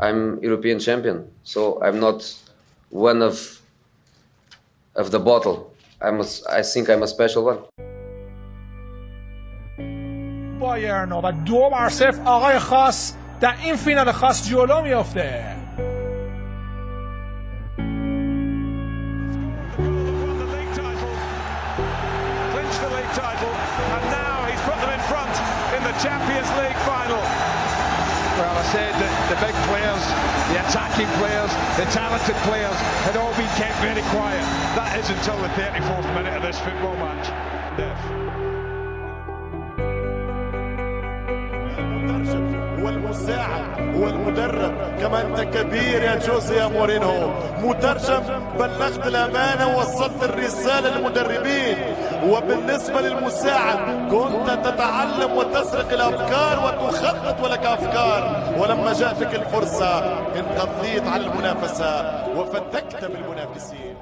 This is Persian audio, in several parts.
I'm European champion, so I'm not one of of the bottle. I'm a, I think I'm a special one. بایرن و دو بر صفر آقای خاص در این فینال خاص جلو میافته big players, the attacking players, the talented players had all been kept very quiet. That is until the 34th minute of this football match. والمساعد والمدرب كما انت كبير يا جوزي يا مورينو مترجم بلغت الامانه ووصلت الرساله للمدربين وبالنسبة للمساعد كنت تتعلم وتسرق الأفكار وتخطط ولك أفكار. ولما جاءتك الفرصة انقضيت على المنافسة وفتكت بالمنافسين.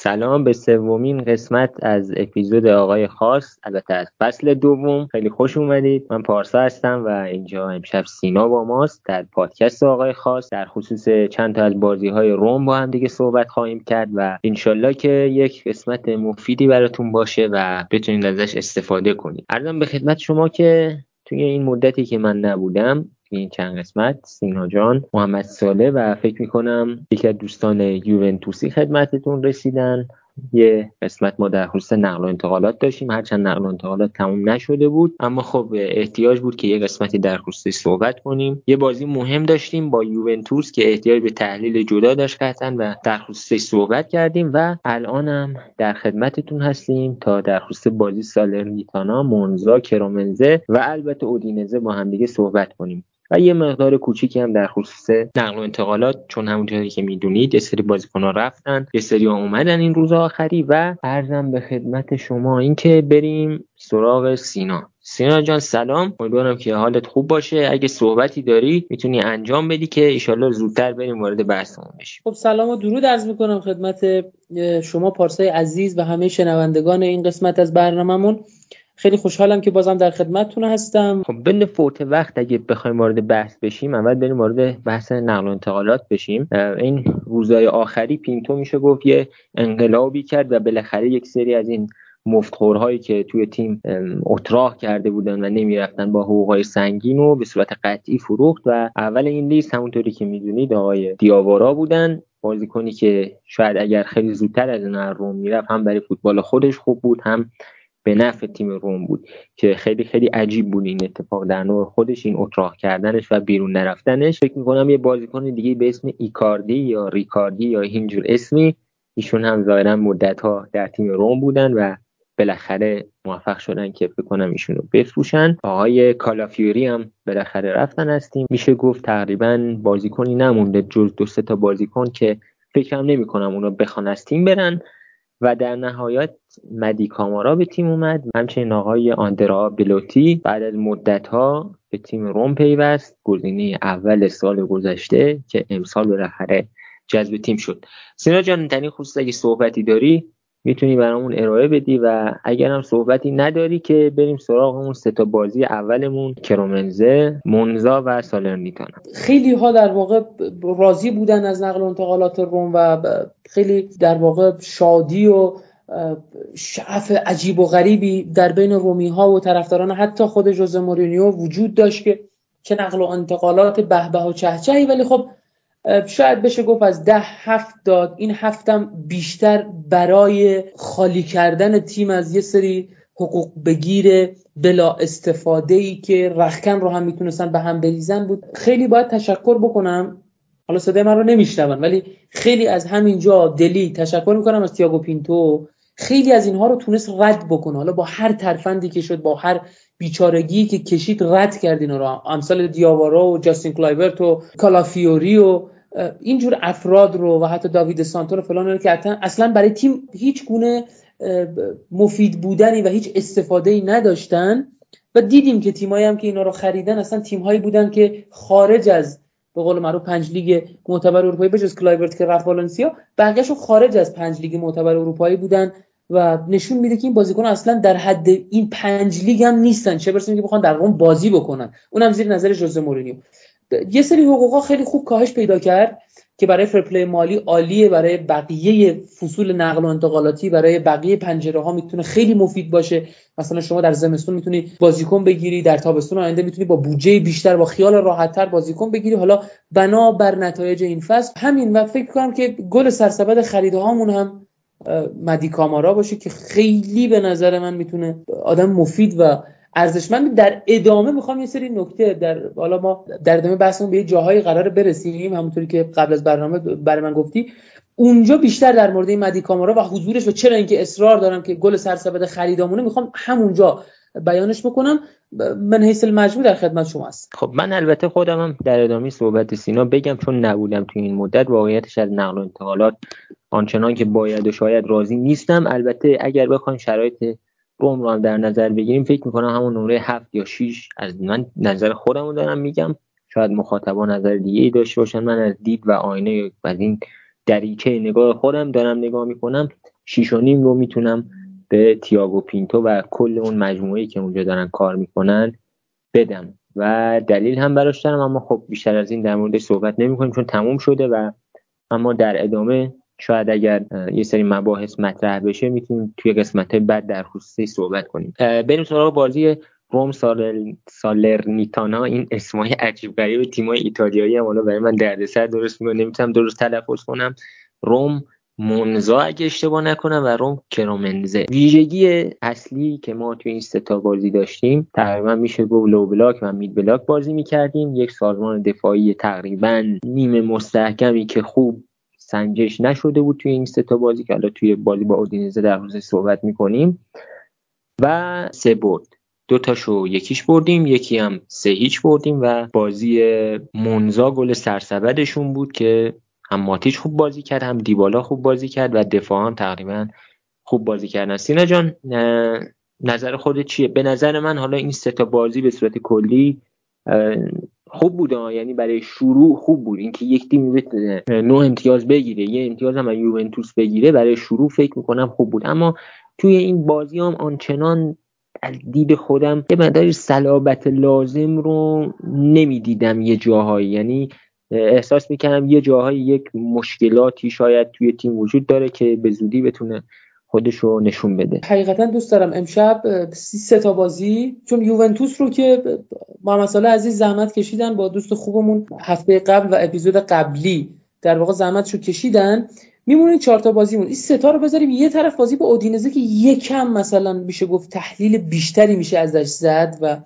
سلام به سومین قسمت از اپیزود آقای خاص البته از فصل دوم. خیلی خوش اومدید. من پارسا هستم و اینجا امشب سینا با ماست در پادکست آقای خاص. در خصوص چند تا از بازی های روم با هم دیگه صحبت خواهیم کرد و انشالله که یک قسمت مفیدی براتون باشه و بتونید ازش استفاده کنید. ارزم به خدمت شما که توی این مدتی که من نبودم این چند قسمت سینا جان محمد ساله و فکر می‌کنم یکی از دوستان یوونتوسی خدمتتون رسیدن. یه قسمت ما در خصوص نقل و انتقالات داشتیم هرچند نقل و انتقالات تموم نشده بود اما خب احتیاج بود که یه قسمتی در خصوص صحبت کنیم. یه بازی مهم داشتیم با یوونتوس که احتیاج به تحلیل جدا داشت قطعا و در خصوص صحبت کردیم و الانم در خدمتتون هستیم تا در خصوص بازی سالرنیتانا مونزا کرومنزه و البته اودینزه با همدیگه صحبت کنیم. و یه مقدار کوچیکی هم در خصوص نقل و انتقالات چون همونطوری که می‌دونید یه سری ها رفتن یه سری ها اومدن این روز آخری و ارزم به خدمت شما اینکه بریم سراغ سینا. سینا جان سلام. امیدوارم که حالت خوب باشه. اگه صحبتی داری می‌تونی انجام بدی که ایشالله زودتر بریم وارد بحثمون بشیم. خب سلام و درود عرض می‌کنم خدمت شما پارسای عزیز و همه شنوندگان این قسمت از برنامهمون. خیلی خوشحالم که بازم در خدمتتون هستم. خب بدون فوت وقت اگه بخوایم وارد بحث بشیم اول بریم وارد بحث نقل و انتقالات بشیم. این روزهای آخری پینتو میشه گفت یه انقلابی کرد و بالاخره یک سری از این مفتخورهایی که توی تیم اتراح کرده بودن و نمی‌رفتن با حقوقهای سنگین و به صورت قطعی فروخت و اول این لیست همونطوری که می‌دونید آقای دیاوارا بودن. بازیکنی که شاید اگر خیلی زودتر از این روم می‌رفت هم برای فوتبال خودش خوب بود هم به نفع تیم روم بود که خیلی خیلی عجیب بود این اتفاق. در نوع خودش این اتراق کردنش و بیرون نرفتنش. فکر می‌کنم یه بازیکن دیگه به اسم ایکاردی یا ریکاردی یا اینجور اسمی ایشون هم ظاهرا مدت ها در تیم روم بودن و بالاخره موفق شدن که فکر کنم ایشون رو بفروشن. آقای کالافیوری هم بالاخره رفتن از تیم. میشه گفت تقریبا بازیکنی نمونده جز دو تا بازیکن که فکرم نمی‌کنم اونا بخوان از تیم برن. و در نهایت مدی کامارا به تیم اومد. همچنین آقای آندرا بلوتی بعد از مدت ها به تیم روم پیوست. گزینه اول سال گذشته که امسال بالاخره جذب تیم شد. سینا جان در این خصوص اگه صحبتی داری می‌تونی برامون ارائه بدی و اگر هم صحبتی نداری که بریم سراغ اون سه تا بازی اولمون کرومنزه مونزا و سالرنیتانا. خیلی ها در واقع راضی بودن از نقل و انتقالات روم و خیلی در واقع شادی و شعف عجیب و غریبی در بین رومی ها و طرفداران حتی خود جوز مورینیو وجود داشت که چه نقل و انتقالات به و چهچهی ولی خب شاید بشه گفت از ده هفت داد. این هفتم بیشتر برای خالی کردن تیم از یه سری حقوق بگیر بلا استفاده ای که رخکن رو هم می‌تونستن به هم بریزن بود. خیلی باید تشکر بکنم. حالا صدای من رو نمیشنون ولی خیلی از همینجا دلی تشکر می‌کنم از تیاگو پینتو. خیلی از اینها رو تونست رد بکنه. حالا با هر ترفندی که شد با هر بیچارگی که کشید رد کرد اینا رو. امثال دیاوارا و جاستین کلایورت و کالافیوری و اینجور افراد رو و حتی داوید سانتو رو فلان که اصلا برای تیم هیچ گونه مفید بودنی و هیچ استفاده ای نداشتن. و دیدیم که تیمایی هم که اینا رو خریدن اصلا تیمهایی بودن که خارج از به قول معروف پنج لیگ معتبر اروپایی بجز کلایورت که رفت والنسیا بقیه‌شون خارج از پنج لیگ معتبر اروپایی بودن و نشون میده که این بازیکن اصلا در حد این پنج لیگ هم نیستن. چه برسه که بخوان در روم بازی بکنن. اونم زیر نظر جوزه مورینیو. یه سری حقوقا خیلی خوب کاهش پیدا کرد که برای fair play مالی عالیه برای بقیه فصول نقل و انتقالاتی برای بقیه پنجره ها می‌تونه خیلی مفید باشه. مثلا شما در زمستون می‌تونی بازیکن بگیری در تابستون آینده می‌تونی با بودجه بیشتر با خیال راحتتر بازیکن بگیری. حالا بنا بر نتایج این فصل همین و فکر کنم که گل سرسبد خریدهامون هم مدی کامارا باشه که خیلی به نظر من می‌تونه آدم مفید و ارزشمند در ادامه می‌خوام یه سری نکته در حالا ما در ادامه بحثمون به یه جاهایی قرار برسیم همونطوری که قبل از برنامه برای من گفتی. اونجا بیشتر در مورد این مدی کامارا و حضورش و چرا اینکه اصرار دارم که گل سرسبد خریدامونه می‌خوام همونجا بیانش بکنم. من حیث المجموع در خدمت شما است خب من البته خودم هم در ادامه صحبت سینا بگم چون نبودم تو این مدت واقعیتش از نقل و انتقالات آنچنان که باید و شاید راضی نیستم. البته اگر بخوایم شرایط روم رو در نظر بگیریم فکر می‌کنم همون نمره هفت یا 6 از من نظر خودم دارم میگم. شاید مخاطبان نظر دیگه ای داشته باشن. من از دید و آینه و از این دریچه نگاه خودم دارم نگاه می‌کنم. شیش و نیم رو می‌تونم به تیاگو پینتو و کل اون مجموعه که اونجا دارن کار می‌کنن بدم. و دلیل هم براش دارم اما خب بیشتر از این در موردش صحبت نمی کنیم چون تموم شده و اما در ادامه شاید اگر یه سری مباحث مطرح بشه می‌تونیم توی قسمت بعد در خصوصی صحبت کنیم. بریم سراغ بازی روم سال سالرنیتانا این اسمای عجیب غریب تیمای ایتالیایی هم حالا برای من دردسر درست می‌کنه. نمی‌تونم درست تلفظ کنم. روم مونزا اگه اشتباه نکنم و روم کرومنزه. ویژگی اصلی که ما توی این ستا بازی داشتیم تقریبا میشه گفت لو بلاک و مید بلاک بازی می‌کردیم. یک سازمان دفاعی تقریبا نیمه مستحکمی که خوب سنجش نشده بود توی این ستا بازی که حالا توی بازی با اودینزه در روز صحبت می‌کنیم. و سه برد. دو تاشو یکیش بردیم یکی هم سه هیچ بردیم و بازی منزا گل سرسبدشون بود که هم ماتیچ خوب بازی کرد هم دیبالا خوب بازی کرد و دفاع هم تقریبا خوب بازی کردن. سینا جان نظر خودت چیه؟ به نظر من حالا این سه تا بازی به صورت کلی خوب بود یعنی برای شروع خوب بود. اینکه یک تیم بتونه نو امتیاز بگیره یه امتیاز هم یوونتوس بگیره برای شروع فکر می‌کنم خوب بود. اما توی این بازی هم آنچنان از دید خودم یه مقداری صلابت لازم رو نمی‌دیدم یه جاهایی. یعنی احساس می‌کنم یه جاهایی یک مشکلاتی شاید توی تیم وجود داره که به زودی بتونه خودش رو نشون بده. حقیقتا دوست دارم امشب سه تا بازی چون یوونتوس رو که محمد صالح عزیز زحمت کشیدن با دوست خوبمون هفته قبل و اپیزود قبلی در واقع زحمتش کشیدن. میمونه چهار تا بازیمون. این سه تا رو بذاریم یه طرف بازی با اودینزه که یکم مثلا میشه گفت تحلیل بیشتری میشه ازش زد و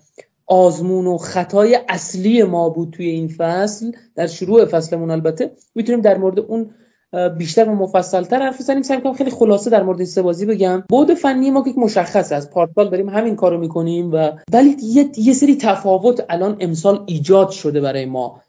آزمون و خطای اصلی ما بود توی این فصل در شروع فصلمون البته. می‌تونیم در مورد اون بیشتر و مفصلتر حرف بزنیم. سعی کنم خیلی خلاصه در مورد این سه بازی بگم. بود فنی ما که مشخص از پارسال داریم همین کارو می‌کنیم و ولی یه،, یه سری تفاوت الان امسال ایجاد شده برای ما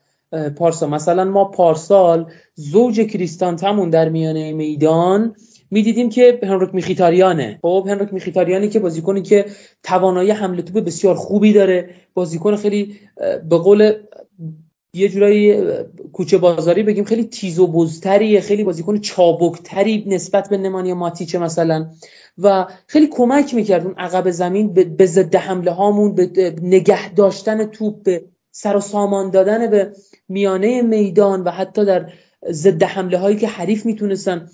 پارسا. مثلا ما پارسال زوج کریستانتمون در میانه میدان می‌دیدیم که هنریک میخیتاریانه. خب هنریک میخیتاریانی که بازیکنی که توانایی حمله توپ بسیار خوبی داره. بازیکن خیلی به قول یه جورایی کوچه بازاری بگیم خیلی تیز و بزتریه خیلی بازیکن چابکتری نسبت به نمانی ماتیچه مثلا. و خیلی کمک می‌کرد اون عقب زمین به ضد حمله هامون به نگه داشتن توپ به سر و سامان دادن به میانه میدان و حتی در ضد حمله هایی که حریف می‌تونستن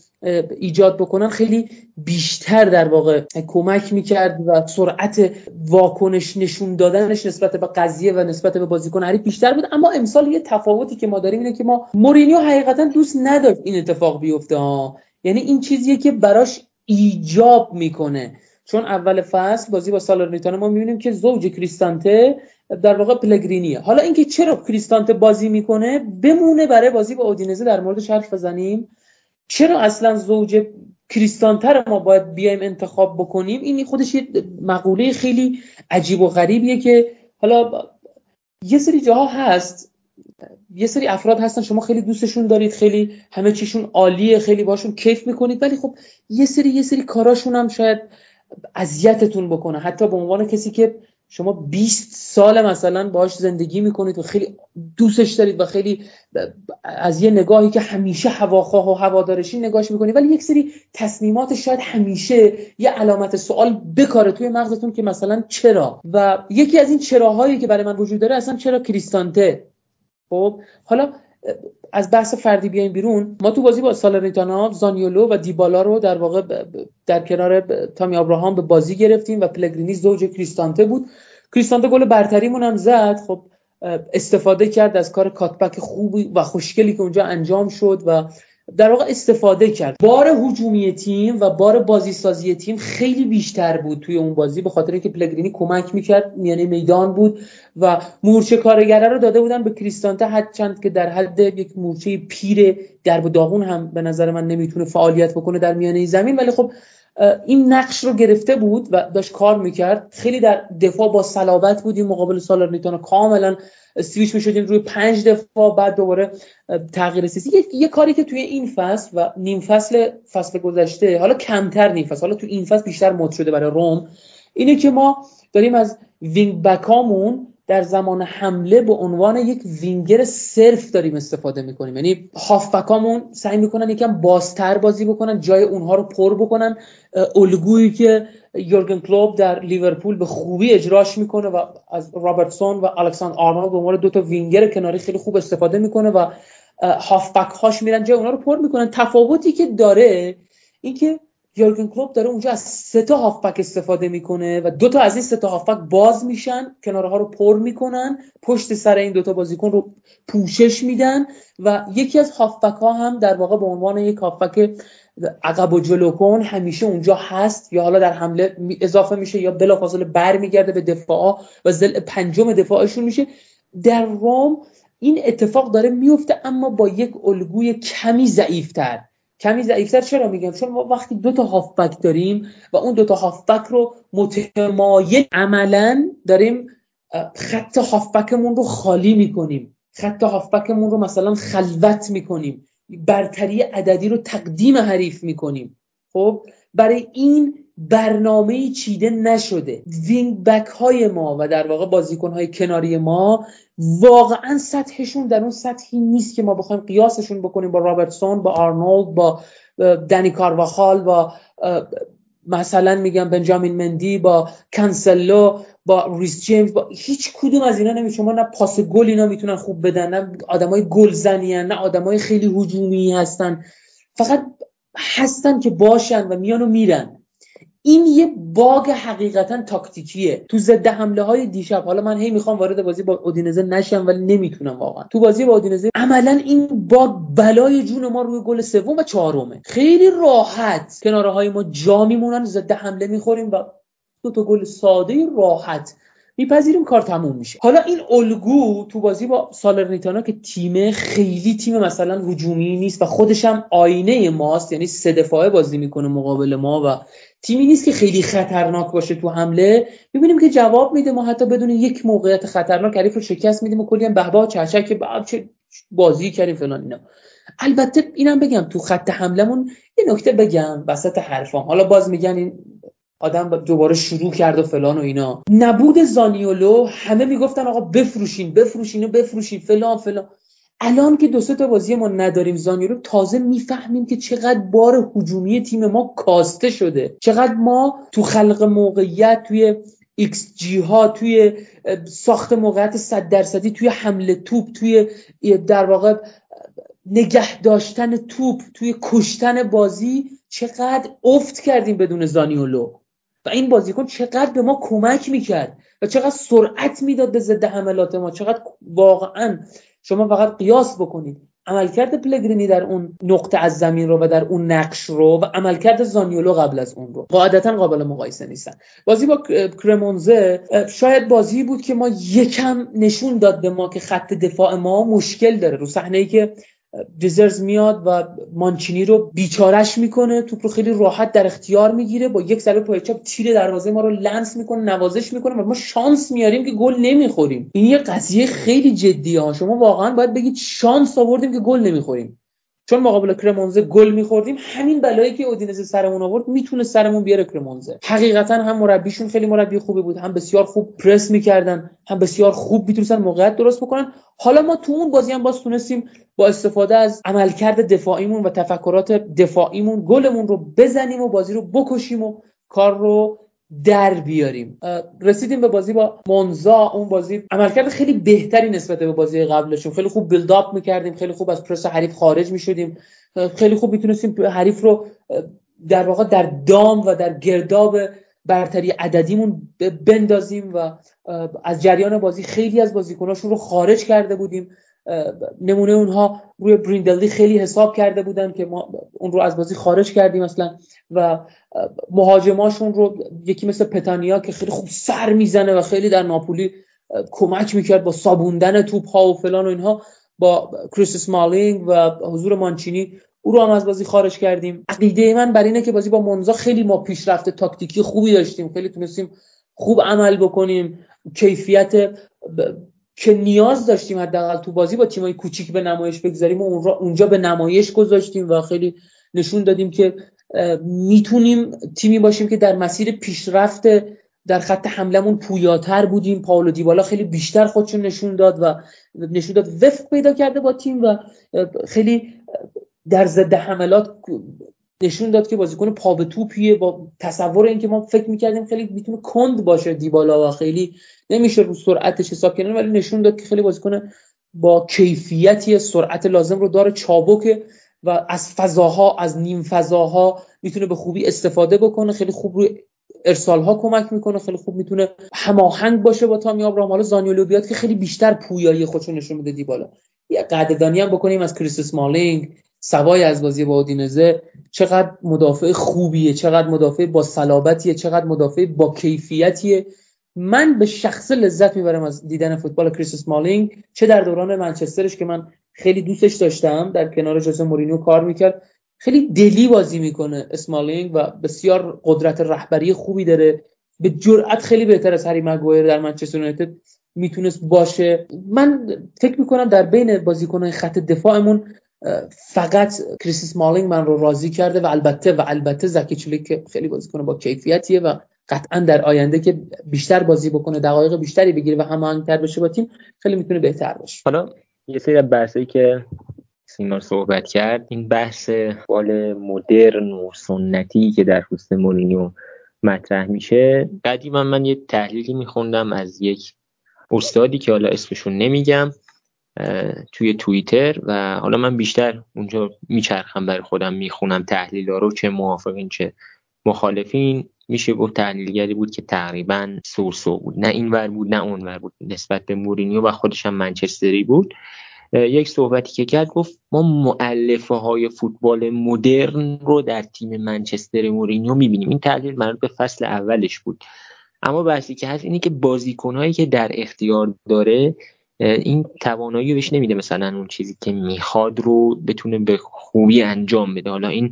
ایجاد بکنن خیلی بیشتر در واقع کمک می‌کرد و سرعت واکنش نشون دادنش نسبت به قضیه و نسبت به بازیکن حریف بیشتر بود. اما امسال یه تفاوتی که ما داریم اینه که ما مورینیو حقیقتا دوست نداشت این اتفاق بیفته ها. یعنی این چیزیه که براش ایجاب می‌کنه. چون اول فصل بازی با سالرنیتانه ما می‌بینیم که زوج کریستانته در واقع پلگرینیه. حالا اینکه چرا کریستانته بازی می‌کنه بمونه برای بازی با اودینزه در موردش حرف بزنیم. چرا اصلا زوج کریستانتر ما باید بیایم انتخاب بکنیم؟ این خودش یه مقوله خیلی عجیب و غریبیه که حالا یه سری جاها هست. یه سری افراد هستن شما خیلی دوستشون دارید خیلی همه چیشون عالیه خیلی باشون کیف می‌کنید ولی خب یه سری یه سری کاراشون هم شاید اذیتتون بکنه. حتی به عنوان کسی که شما 20 سال مثلا باش زندگی می‌کنید و خیلی دوستش دارید و خیلی از یه نگاهی که همیشه هواخواه و هوادارشی نگاهش می‌کنید. ولی یک سری تصمیمات شاید همیشه یه علامت سوال بکاره توی مغزتون که مثلا چرا؟ و یکی از این چراهایی که برای من وجود داره اصلا چرا کریستانته؟ خب حالا از بحث فردی بیایم بیرون. ما تو بازی با سالرنیتانا زانیولو و دیبالا رو در واقع در کنار تامی ابراهام به بازی گرفتیم و پلگرینی زوج کریستانته بود. کریستانته گل برتریمون هم زد. خب استفاده کرد از کار کاتبک خوبی و خوشگلی که اونجا انجام شد و در واقع استفاده کرد. بار هجومی تیم و بار بازی سازی تیم خیلی بیشتر بود توی اون بازی به خاطر اینکه پلگرینی کمک می‌کرد میانه میدان بود و مورچه کارگره رو داده بودن به کریستانته. حد چند که در حد یک مورچه پیر درب و داغون هم به نظر من نمی‌تونه فعالیت بکنه در میانه زمین. ولی خب این نقش رو گرفته بود و داشت کار می‌کرد. خیلی در دفاع با صلابت بودیم. مقابل سالرنیتانا کاملا سویچ می‌شدیم روی پنج دفاع بعد دوباره تغییر سیسی یه،, یه کاری که توی این فصل و نیم فصل فصل گذشته حالا کمتر نیم فصل حالا تو این فصل بیشتر مد شده برای روم. اینه که ما داریم از wing back امون در زمان حمله به عنوان یک وینگر صرف داریم استفاده می‌کنیم. یعنی هافبکامون سعی می‌کنن یکم بازتر بازی بکنن جای اونها رو پر بکنن. الگویی که یورگن کلوب در لیورپول به خوبی اجراش می‌کنه و از رابرتسون و الکساندر آرنولد به عنوان دو تا وینگر کناری خیلی خوب استفاده می‌کنه و هافبک هاش میرن جای اونها رو پر می‌کنن. تفاوتی که داره اینکه یورگن کلوب داره اونجا از سه تا هافبک استفاده می‌کنه و دو تا از این سه تا هافبک باز میشن کنارها رو پر می‌کنن پشت سر این دوتا بازیکن رو پوشش میدن و یکی از هافبک ها هم در واقع به عنوان یک هافبک عقب و جلو کن همیشه اونجا هست یا حالا در حمله اضافه میشه یا بلافاصله برمیگرده به دفاع و زل پنجم دفاعشون میشه. در روم این اتفاق داره میفته اما با یک الگوی کمی ضعیفتر. کمی ضعیفتر. چرا میگم؟ چون ما وقتی دو تا هافبک داریم و اون دو تا هافبک رو متمایل عملا داریم خط هافبکمون رو خالی می‌کنیم. خط هافبکمون رو مثلا خلوت می‌کنیم. برتری عددی رو تقدیم حریف می‌کنیم. خب؟ برای این برنامه چیده نشده. wing back های ما و در واقع بازیکن های کناری ما واقعا سطحشون در اون سطحی نیست که ما بخوایم قیاسشون بکنیم با رابرتسون با آرنولد با دنی کارواخال با مثلا میگم بنجامین مندی با کنسلو با ریس جیمز با هیچ کدوم از اینا نمیشه. شما نه پاس گل اینا می‌تونن خوب بدن نه آدمای گلزنی نه آدمای خیلی هجومی هستن. فقط هستن که باشن و میان و میرن. این یه باگ حقیقتا تاکتیکیه. تو ضد حمله های دیشب حالا من هی می‌خوام وارد بازی با اودینزه نشم ولی نمی‌تونم واقعا. تو بازی با اودینزه عملا این باگ بلای جون ما روی گل سوم و چهارمه. خیلی راحت کناره های ما جا میمونن ضد حمله می‌خوریم و دو تا گل ساده راحت میپذیریم کار تموم میشه. حالا این الگو تو بازی با سالرنیتانا که تیم خیلی تیم مثلا هجومی نیست و خودش هم آینه ماست یعنی سه دفاعه بازی می‌کنه مقابل ما و تیمی نیست که خیلی خطرناک باشه تو حمله. می‌بینیم که جواب میده ما حتی بدون یک موقعیت خطرناک حریف رو شکست میدیم و کلی هم بهبا چهچه که چه بازی کردیم فلان اینا. البته اینم بگم تو خط حملمون یه نکته بگم وسط حرفام. حالا باز میگن این آدم دوباره شروع کرد و فلان و اینا. نبود زانیولو همه می‌گفتن آقا بفروشین بفروشین و بفروشین فلان فلان. الان که دو تا بازی ما نداریم زانیولو تازه می‌فهمیم که چقدر بار هجومی تیم ما کاسته شده. چقدر ما تو خلق موقعیت توی ایکس جی ها توی ساخت موقعیت صد درصدی توی حمله توپ توی در واقع نگه داشتن توپ توی کشتن بازی چقدر افت کردیم بدون زانیولو. و این بازیکن چقدر به ما کمک می‌کرد و چقدر سرعت می‌داد به ضد حملات ما. چقدر واقعا شما فقط قیاس بکنید. عملکرد پلگرینی در اون نقطه از زمین رو و در اون نقش رو و عملکرد زانیولو قبل از اون رو. قاعدتا قابل مقایسه نیستن. بازی با کرمونزه شاید بازی بود که ما یکم نشون داد به ما که خط دفاع ما مشکل داره. رو صحنه ای که دیزرز میاد و مانچینی رو بیچارش می‌کنه. توپ رو خیلی راحت در اختیار می‌گیره. با یک ضربه پای چپ تیر دروازه ما رو لنس می‌کنه نوازش می‌کنه و ما شانس میاریم که گل نمی‌خوریم. این یه قضیه خیلی جدیه. ها شما واقعا باید بگید شانس آوردیم که گل نمی‌خوریم. چون مقابل کرمونزه گل میخوردیم همین بلایی که اودینزه سرمون آورد می‌تونه سرمون بیاره کرمونزه حقیقتا هم مربیشون خیلی مربی خوبی بود هم بسیار خوب پرس می‌کردن هم بسیار خوب می‌تونستن موقعیت درست بکنن. حالا ما تو اون بازی هم باز تونستیم با استفاده از عملکرد دفاعیمون و تفکرات دفاعیمون گلمون رو بزنیم و بازی رو بکشیم و کار رو در بیاریم. رسیدیم به بازی با مونزا. اون بازی عملکرد خیلی بهتری نسبت به بازی قبلشون. خیلی خوب بیلد اپ می‌کردیم. خیلی خوب از پرس حریف خارج می‌شدیم. خیلی خوب می‌تونستیم حریف رو در واقع در دام و در گرداب برتری عددیمون بندازیم و از جریان بازی خیلی از بازیکناشون رو خارج کرده بودیم. نمونه اونها روی بریندلی خیلی حساب کرده بودن که ما اون رو از بازی خارج کردیم اصلا. و مهاجماشون رو یکی مثل پتانیا که خیلی خوب سر می‌زنه و خیلی در ناپولی کمک می‌کرد با سابوندن توپ ها و فلان و اینها با کریس مالینگ و حضور مانچینی او رو هم از بازی خارج کردیم. عقیده من بر اینه که بازی با مونزا خیلی ما پیشرفت تاکتیکی خوبی داشتیم. خیلی تونستیم خوب عمل بکنیم. کیفیت که نیاز داشتیم حداقل تو بازی با تیمای کوچیک به نمایش بگذاریم و اون اونجا به نمایش گذاشتیم و خیلی نشون دادیم که می‌تونیم تیمی باشیم که در مسیر پیشرفت در خط حملمون پویاتر بودیم. پاولو دیبالا خیلی بیشتر خودشون نشون داد و نشون داد وفق پیدا کرده با تیم و خیلی در ضد حملات نشون داد که بازیکن پا به توپیه با تصور اینکه ما فکر می‌کردیم خیلی می‌تونه کند باشه دیبالا و خیلی نمیشه رو سرعتش حساب کردن ولی نشون داد که خیلی بازیکن با کیفیتی سرعت لازم رو داره. چابک و از فضاها از نیم فضاها می‌تونه به خوبی استفاده بکنه. خیلی خوب روی ارسال ها کمک می‌کنه. خیلی خوب می‌تونه هماهنگ باشه با تامی آبراهام حالا زانیولو بیاد که خیلی بیشتر پویایی خودشون نشون میده دیبالا. یه قدردانی هم بکنیم از کریس اسمالینگ سوای از بازی با اودینزه چقدر مدافع خوبیه چقدر مدافع با صلابتیه چقدر مدافع با کیفیتیه. من به شخصه لذت می‌برم از دیدن فوتبال کریس اسمالینگ. چه در دوران منچسترش که من خیلی دوستش داشتم در کنار جوزه مورینیو کار می‌کرد. خیلی دلی بازی می‌کنه اسمالینگ و بسیار قدرت رهبری خوبی داره. به جرأت خیلی بهتر از هری مگوایر در منچستر یونایتد می‌تونست باشه. من فکر می‌کنم در بین بازیکنان خط دفاعمون فقط کریس مالینگ من رو راضی کرده و البته و البته زکی چلیک که خیلی بازیکن با کیفیتیه و قطعا در آینده که بیشتر بازی بکنه دقایق بیشتری بگیره و هماهنگتر بشه با تیم خیلی می‌تونه بهتر باشه. حالا یه سری بحثایی که سینا صحبت کرد این بحث بال مدرن و سنتی که در پوست مورینیو مطرح میشه. قدیما من یه تحلیلی میخوندم از یک استادی که حالا اسمشون نمیگم. توی توییتر و حالا من بیشتر اونجا میچرخم برای خودم می‌خونم تحلیل رو چه موافقین چه مخالفین. میشه گفت تحلیلگری بود که تقریبا سو بود. نه این ور بود نه اون ور بود نسبت به مورینیو و خودش هم منچستری بود. یک صحبتی که کرد گفت ما معلفه های فوتبال مدرن رو در تیم منچستر مورینیو می‌بینیم. این تحلیل مربوط به فصل اولش بود. اما بحثی که هست اینه که بازیکنهایی که در اختیار داره این توانایی بهش نمیده مثلا اون چیزی که می‌خواد رو بتونه به خوبی انجام بده. حالا این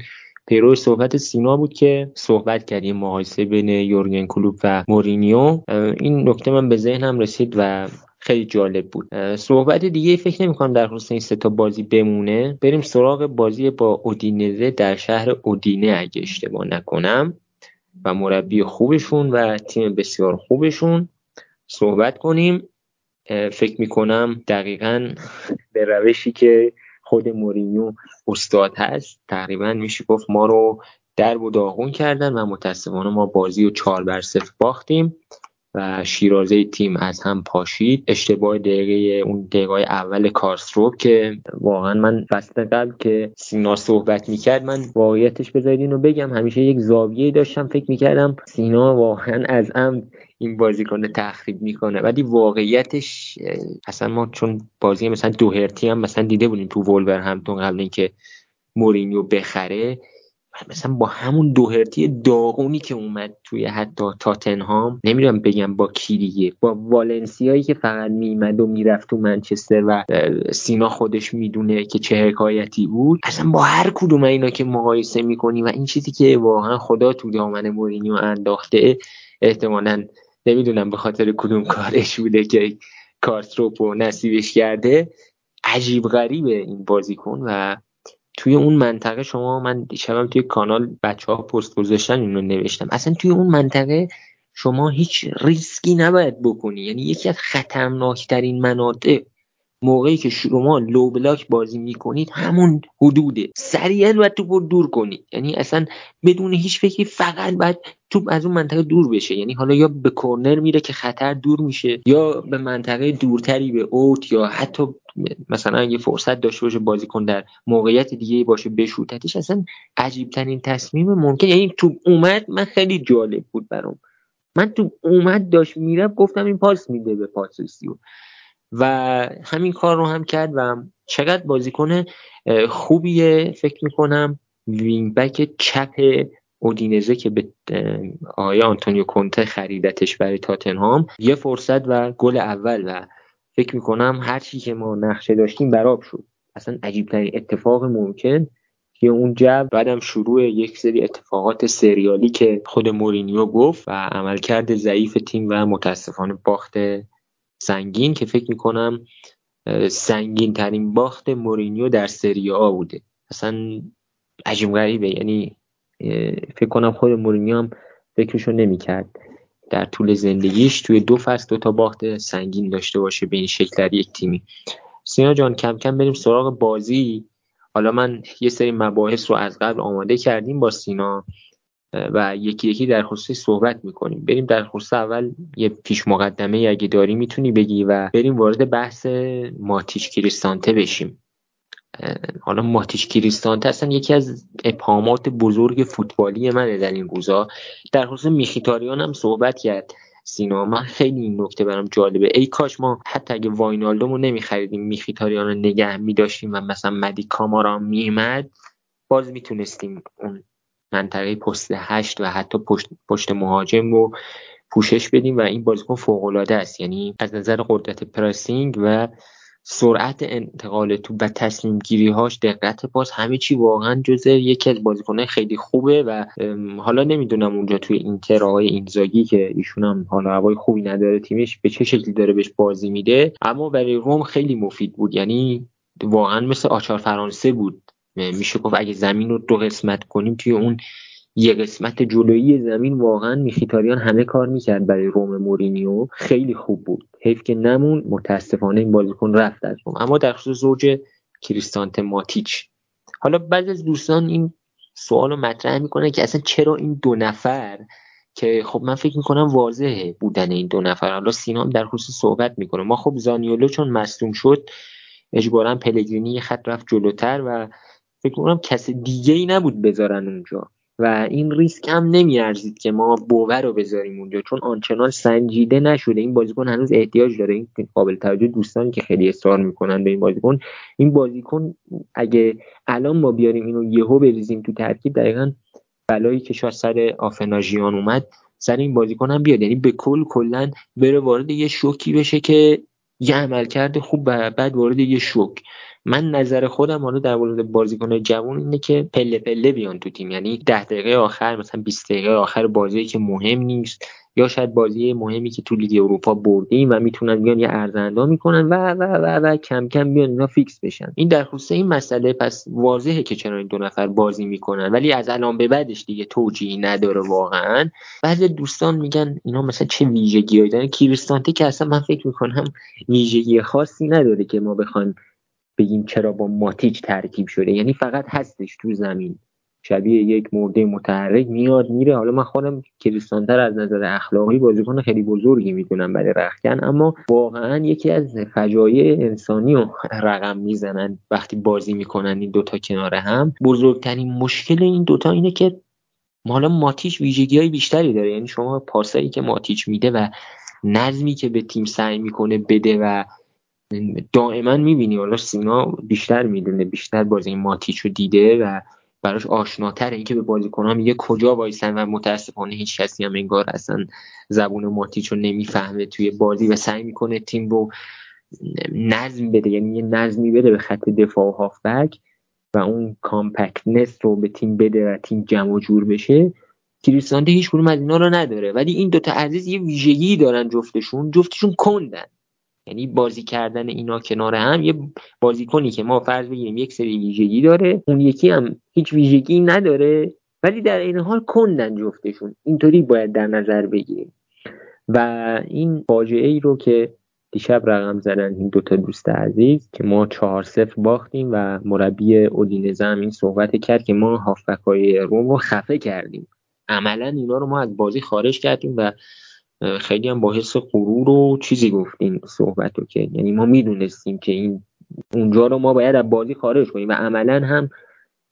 پیرو صحبت سینا بود که صحبت کردیم مقایسه بین یورگن کلوب و مورینیو. این نکته من به ذهنم رسید و خیلی جالب بود. صحبت دیگه فکر نمی کنم در خصوص این ستا بازی بمونه. بریم سراغ بازی با اودینزه در شهر اودینه اگه اشتباه نکنم. و مربی خوبشون و تیم بسیار خوبشون. صحبت کنیم. فکر می‌کنم دقیقا به روشی که خود مورینیو استاد هست تقریبا میشه گفت ما رو در و داغون کردن و متاسفانه ما بازی رو چهار بر صفر باختیم. و شیرازه تیم از هم پاشید. اشتباه دقیقه اون دقیقه اول کارسترو که واقعا من فصل قبل که سینا صحبت می‌کرد من واقعیتش بذارید اینو بگم. همیشه یک زاویه داشتم فکر می‌کردم سینا واقعا از ام این بازیکن تخریب می‌کنه. ولی واقعیتش اصلا ما چون بازی مثلا دوهرتی هم مثلا دیده بودیم تو ولور همتون قبل اینکه مورینیو بخره مثلا با همون دوهرتی داغونی که اومد توی حتی تاتنهام نمی‌دونم بگم با کی دیگه با والنسیایی که فقط میمد و می‌رفت تو منچستر و سینا خودش می‌دونه که چه حکایتی بود. اصلا با هر کدوم اینا که مقایسه می‌کنی و این چیزی که واقعا خدا تو دامن مورینیو انداخته احتمالا نمی‌دونم به خاطر کدوم کارش بوده که کارسدورپو نصیبش کرده. عجیب غریبه این بازیکن و توی اون منطقه شما من دیشبم توی کانال بچه ها پست گذاشتن این رو نوشتم. اصلا توی اون منطقه شما هیچ ریسکی نباید بکنی. یعنی یکی از خطرناکترین مناطق موقعی که شما low block بازی می‌کنید همون حدوده. سریعا باید توپ رو دور کنید. یعنی اصلا بدون هیچ فکری فقط باید توپ از اون منطقه دور بشه. یعنی حالا یا به کرنر میره که خطر دور میشه یا به منطقه دورتری به اوت یا حتی مثلا یه فرصت داشته باشه بازیکن در موقعیت دیگه باشه بشوتتش اصلا عجیب ترین تصمیم ممکن. یعنی توپ اومد من خیلی جالب بود برام. من تو اومد داشت میره گفتم این پاس میده به پاتریسیو و همین کار رو هم کرد و چقدر بازیکن خوبیه فکر می‌کنم. wing back چپ اودینزه که به آقای آنتونیو کونته خریدتش برای تاتنهام یه فرصت و گل اول و فکر می‌کنم هر چی که ما نقشه داشتیم بر آب شد. اصلا عجیب ترین اتفاق ممکن که اون جو بعدم شروع یک سری اتفاقات سریالی که خود مورینیو گفت و عملکرد ضعیف تیم و متاسفانه باخت سنگین که فکر می‌کنم سنگین ترین باخت مورینیو در سری آ بوده. اصلا عجیب غریبه. یعنی فکر کنم خود مورینیو هم فکرشو نمی‌کرد. در طول زندگیش توی دو فصل دو تا باخت سنگین داشته باشه به این شکل در یک تیمی. سینا جان کم کم بریم سراغ بازی. حالا من یه سری مباحث رو از قبل آماده کردیم با سینا. و یکی یکی در خصوص صحبت می‌کنیم. بریم در خصوص اول یه پیش مقدمه اگه داری می‌تونی بگی و بریم وارد بحث ماتیش کریستانته بشیم. حالا ماتیش کریستانته اصلا یکی از ابهامات بزرگ فوتبالی منه در این روزا. در خصوص میخیتاریان هم صحبت کرد. سینا من خیلی این نکته برام جالبه. ای کاش ما حتی اگه واینالدومو نمیخریدیم میخیتاریان رو نگه میداشتیم و مثلا مدی کامارا میمد باز می‌تونستیم اون منطقه پست هشت و حتی پشت, پشت مهاجم رو پوشش بدیم و این بازیکن فوق العاده است. یعنی از نظر قدرت پرسینگ و سرعت انتقال تو و تصمیم گیری هاش دقت پاس همه چی واقعا جزء یکی از بازیکنه خیلی خوبه و حالا نمی‌دونم اونجا توی اینتر آقای اینزاگی که ایشون هم حالا هوای خوبی نداره تیمش به چه شکلی داره بهش بازی میده اما برای روم خیلی مفید بود. یعنی واقعا مثل آچار فرانسه بود. میشه گفت اگه زمین رو دو قسمت کنیم توی اون یه قسمت جلویی زمین واقعا میخیتاریان همه کار می‌کرد برای روم مورینیو. خیلی خوب بود. حیف که نمون متاسفانه این بازیکن رفت از روم. اما در خصوص زوج کریستانت ماتیچ. حالا بعضی از دوستان این سوال رو مطرح می‌کنه که اصلا چرا این دو نفر که خب من فکر می‌کنم واضحه بودن این دو نفر. حالا سینام در خصوص صحبت می‌کنه. ما خب زانیولو چون مصدوم شد اجبارا پلگرینی خط رفت جلوتر و فکر کنم کس دیگه ای نبود بذارن اونجا. و این ریسک هم نمیارزید که ما بوور رو بذاریم اونجا چون آنچنان سنجیده نشده. این بازیکن هنوز احتیاج داره. این قابل توجه دوستانی که خیلی اصرار می‌کنن به این بازیکن این بازیکن اگه الان ما بیاریم اینو یهو بریزیم تو ترکیب دقیقا بلایی که شاید سر آفناژیان اومد سر این بازیکن هم بیاد. یعنی به کل کلا بره وارد یه شوکی بشه که یه عملکرد خوب بعد وارد یه شوک. من نظر خودم حالا در مورد بازیکن جوان اینه که پله پله بیان تو تیم. یعنی ده دقیقه آخر مثلا 20 دقیقه آخر بازی که مهم نیست یا شاید بازی مهمی که تو لیگ اروپا بردیم و می‌تونن بیان یه ارزنده می‌کنن و و و و کم کم بیان اینا فیکس بشن. این در خصوص این مسئله پس واضحه که چرا این دو نفر بازی می‌کنن. ولی از الان به بعدش دیگه توجیهی نداره واقعا. بعضی دوستان میگن اینا مثلا چه ویژگیهایی دارن. کریستانته که اصلا من فکر می‌کنم ویژگی خاصی نداره که ما بخوایم بگیم چرا با ماتیچ ترکیب شده. یعنی فقط هستش تو زمین. شبیه یک مرده متحرک میاد میره. حالا من خودم کریستانتر از نظر اخلاقی بازیکن خیلی بزرگی می‌دونم برای رخکن اما واقعا یکی از فجایع انسانی رو رقم می‌زنن وقتی بازی می‌کنن این دوتا کنار هم. بزرگترین مشکل این دوتا اینه که حالا ماتیچ ویژگی های بیشتری داره. یعنی شما پاسایی که ماتیچ میده و نظمی که به تیم سعی می‌کنه بده و دائما می‌بینی حالا سینا بیشتر می‌دونه بیشتر بازی ماتیچ رو دیده و براش آشناتره اینکه به بازیکنها میگه کجا وایسن و متاسفانه هیچ کسی هم انگار اصلا زبون ماتیچ رو نمی‌فهمه توی بازی و سعی می‌کنه تیم رو نظم بده یعنی یه نظمی بده به خط دفاع و هافبک و اون کامپکتنس رو به تیم بده و تیم جمع و جور بشه. کریستانته هیچ از اینا رو نداره. ولی این دوتا عزیز یه ویژگی دارن جفتشون. جفتشون کندن. یعنی بازی کردن اینا کنار هم یه بازیکنی که ما فرض بگیریم یک سری ویژگی داره اون یکی هم هیچ ویژگی نداره ولی در این حال کندن جفتشون. اینطوری باید در نظر بگیریم. و این فاجعه ای رو که دیشب رقم زدن این دوتا دوست عزیز که ما چهار صفر باختیم و مربی اودینزه هم این صحبت کرد که ما هافبک های روم رو خفه کردیم. عملا اینا رو ما از بازی خارج کردیم و خیلی هم با حس غرور و چیزی گفتیم صحبت رو که. یعنی ما می‌دونستیم که این اونجا رو ما باید از بازی خارج کنیم و عملا هم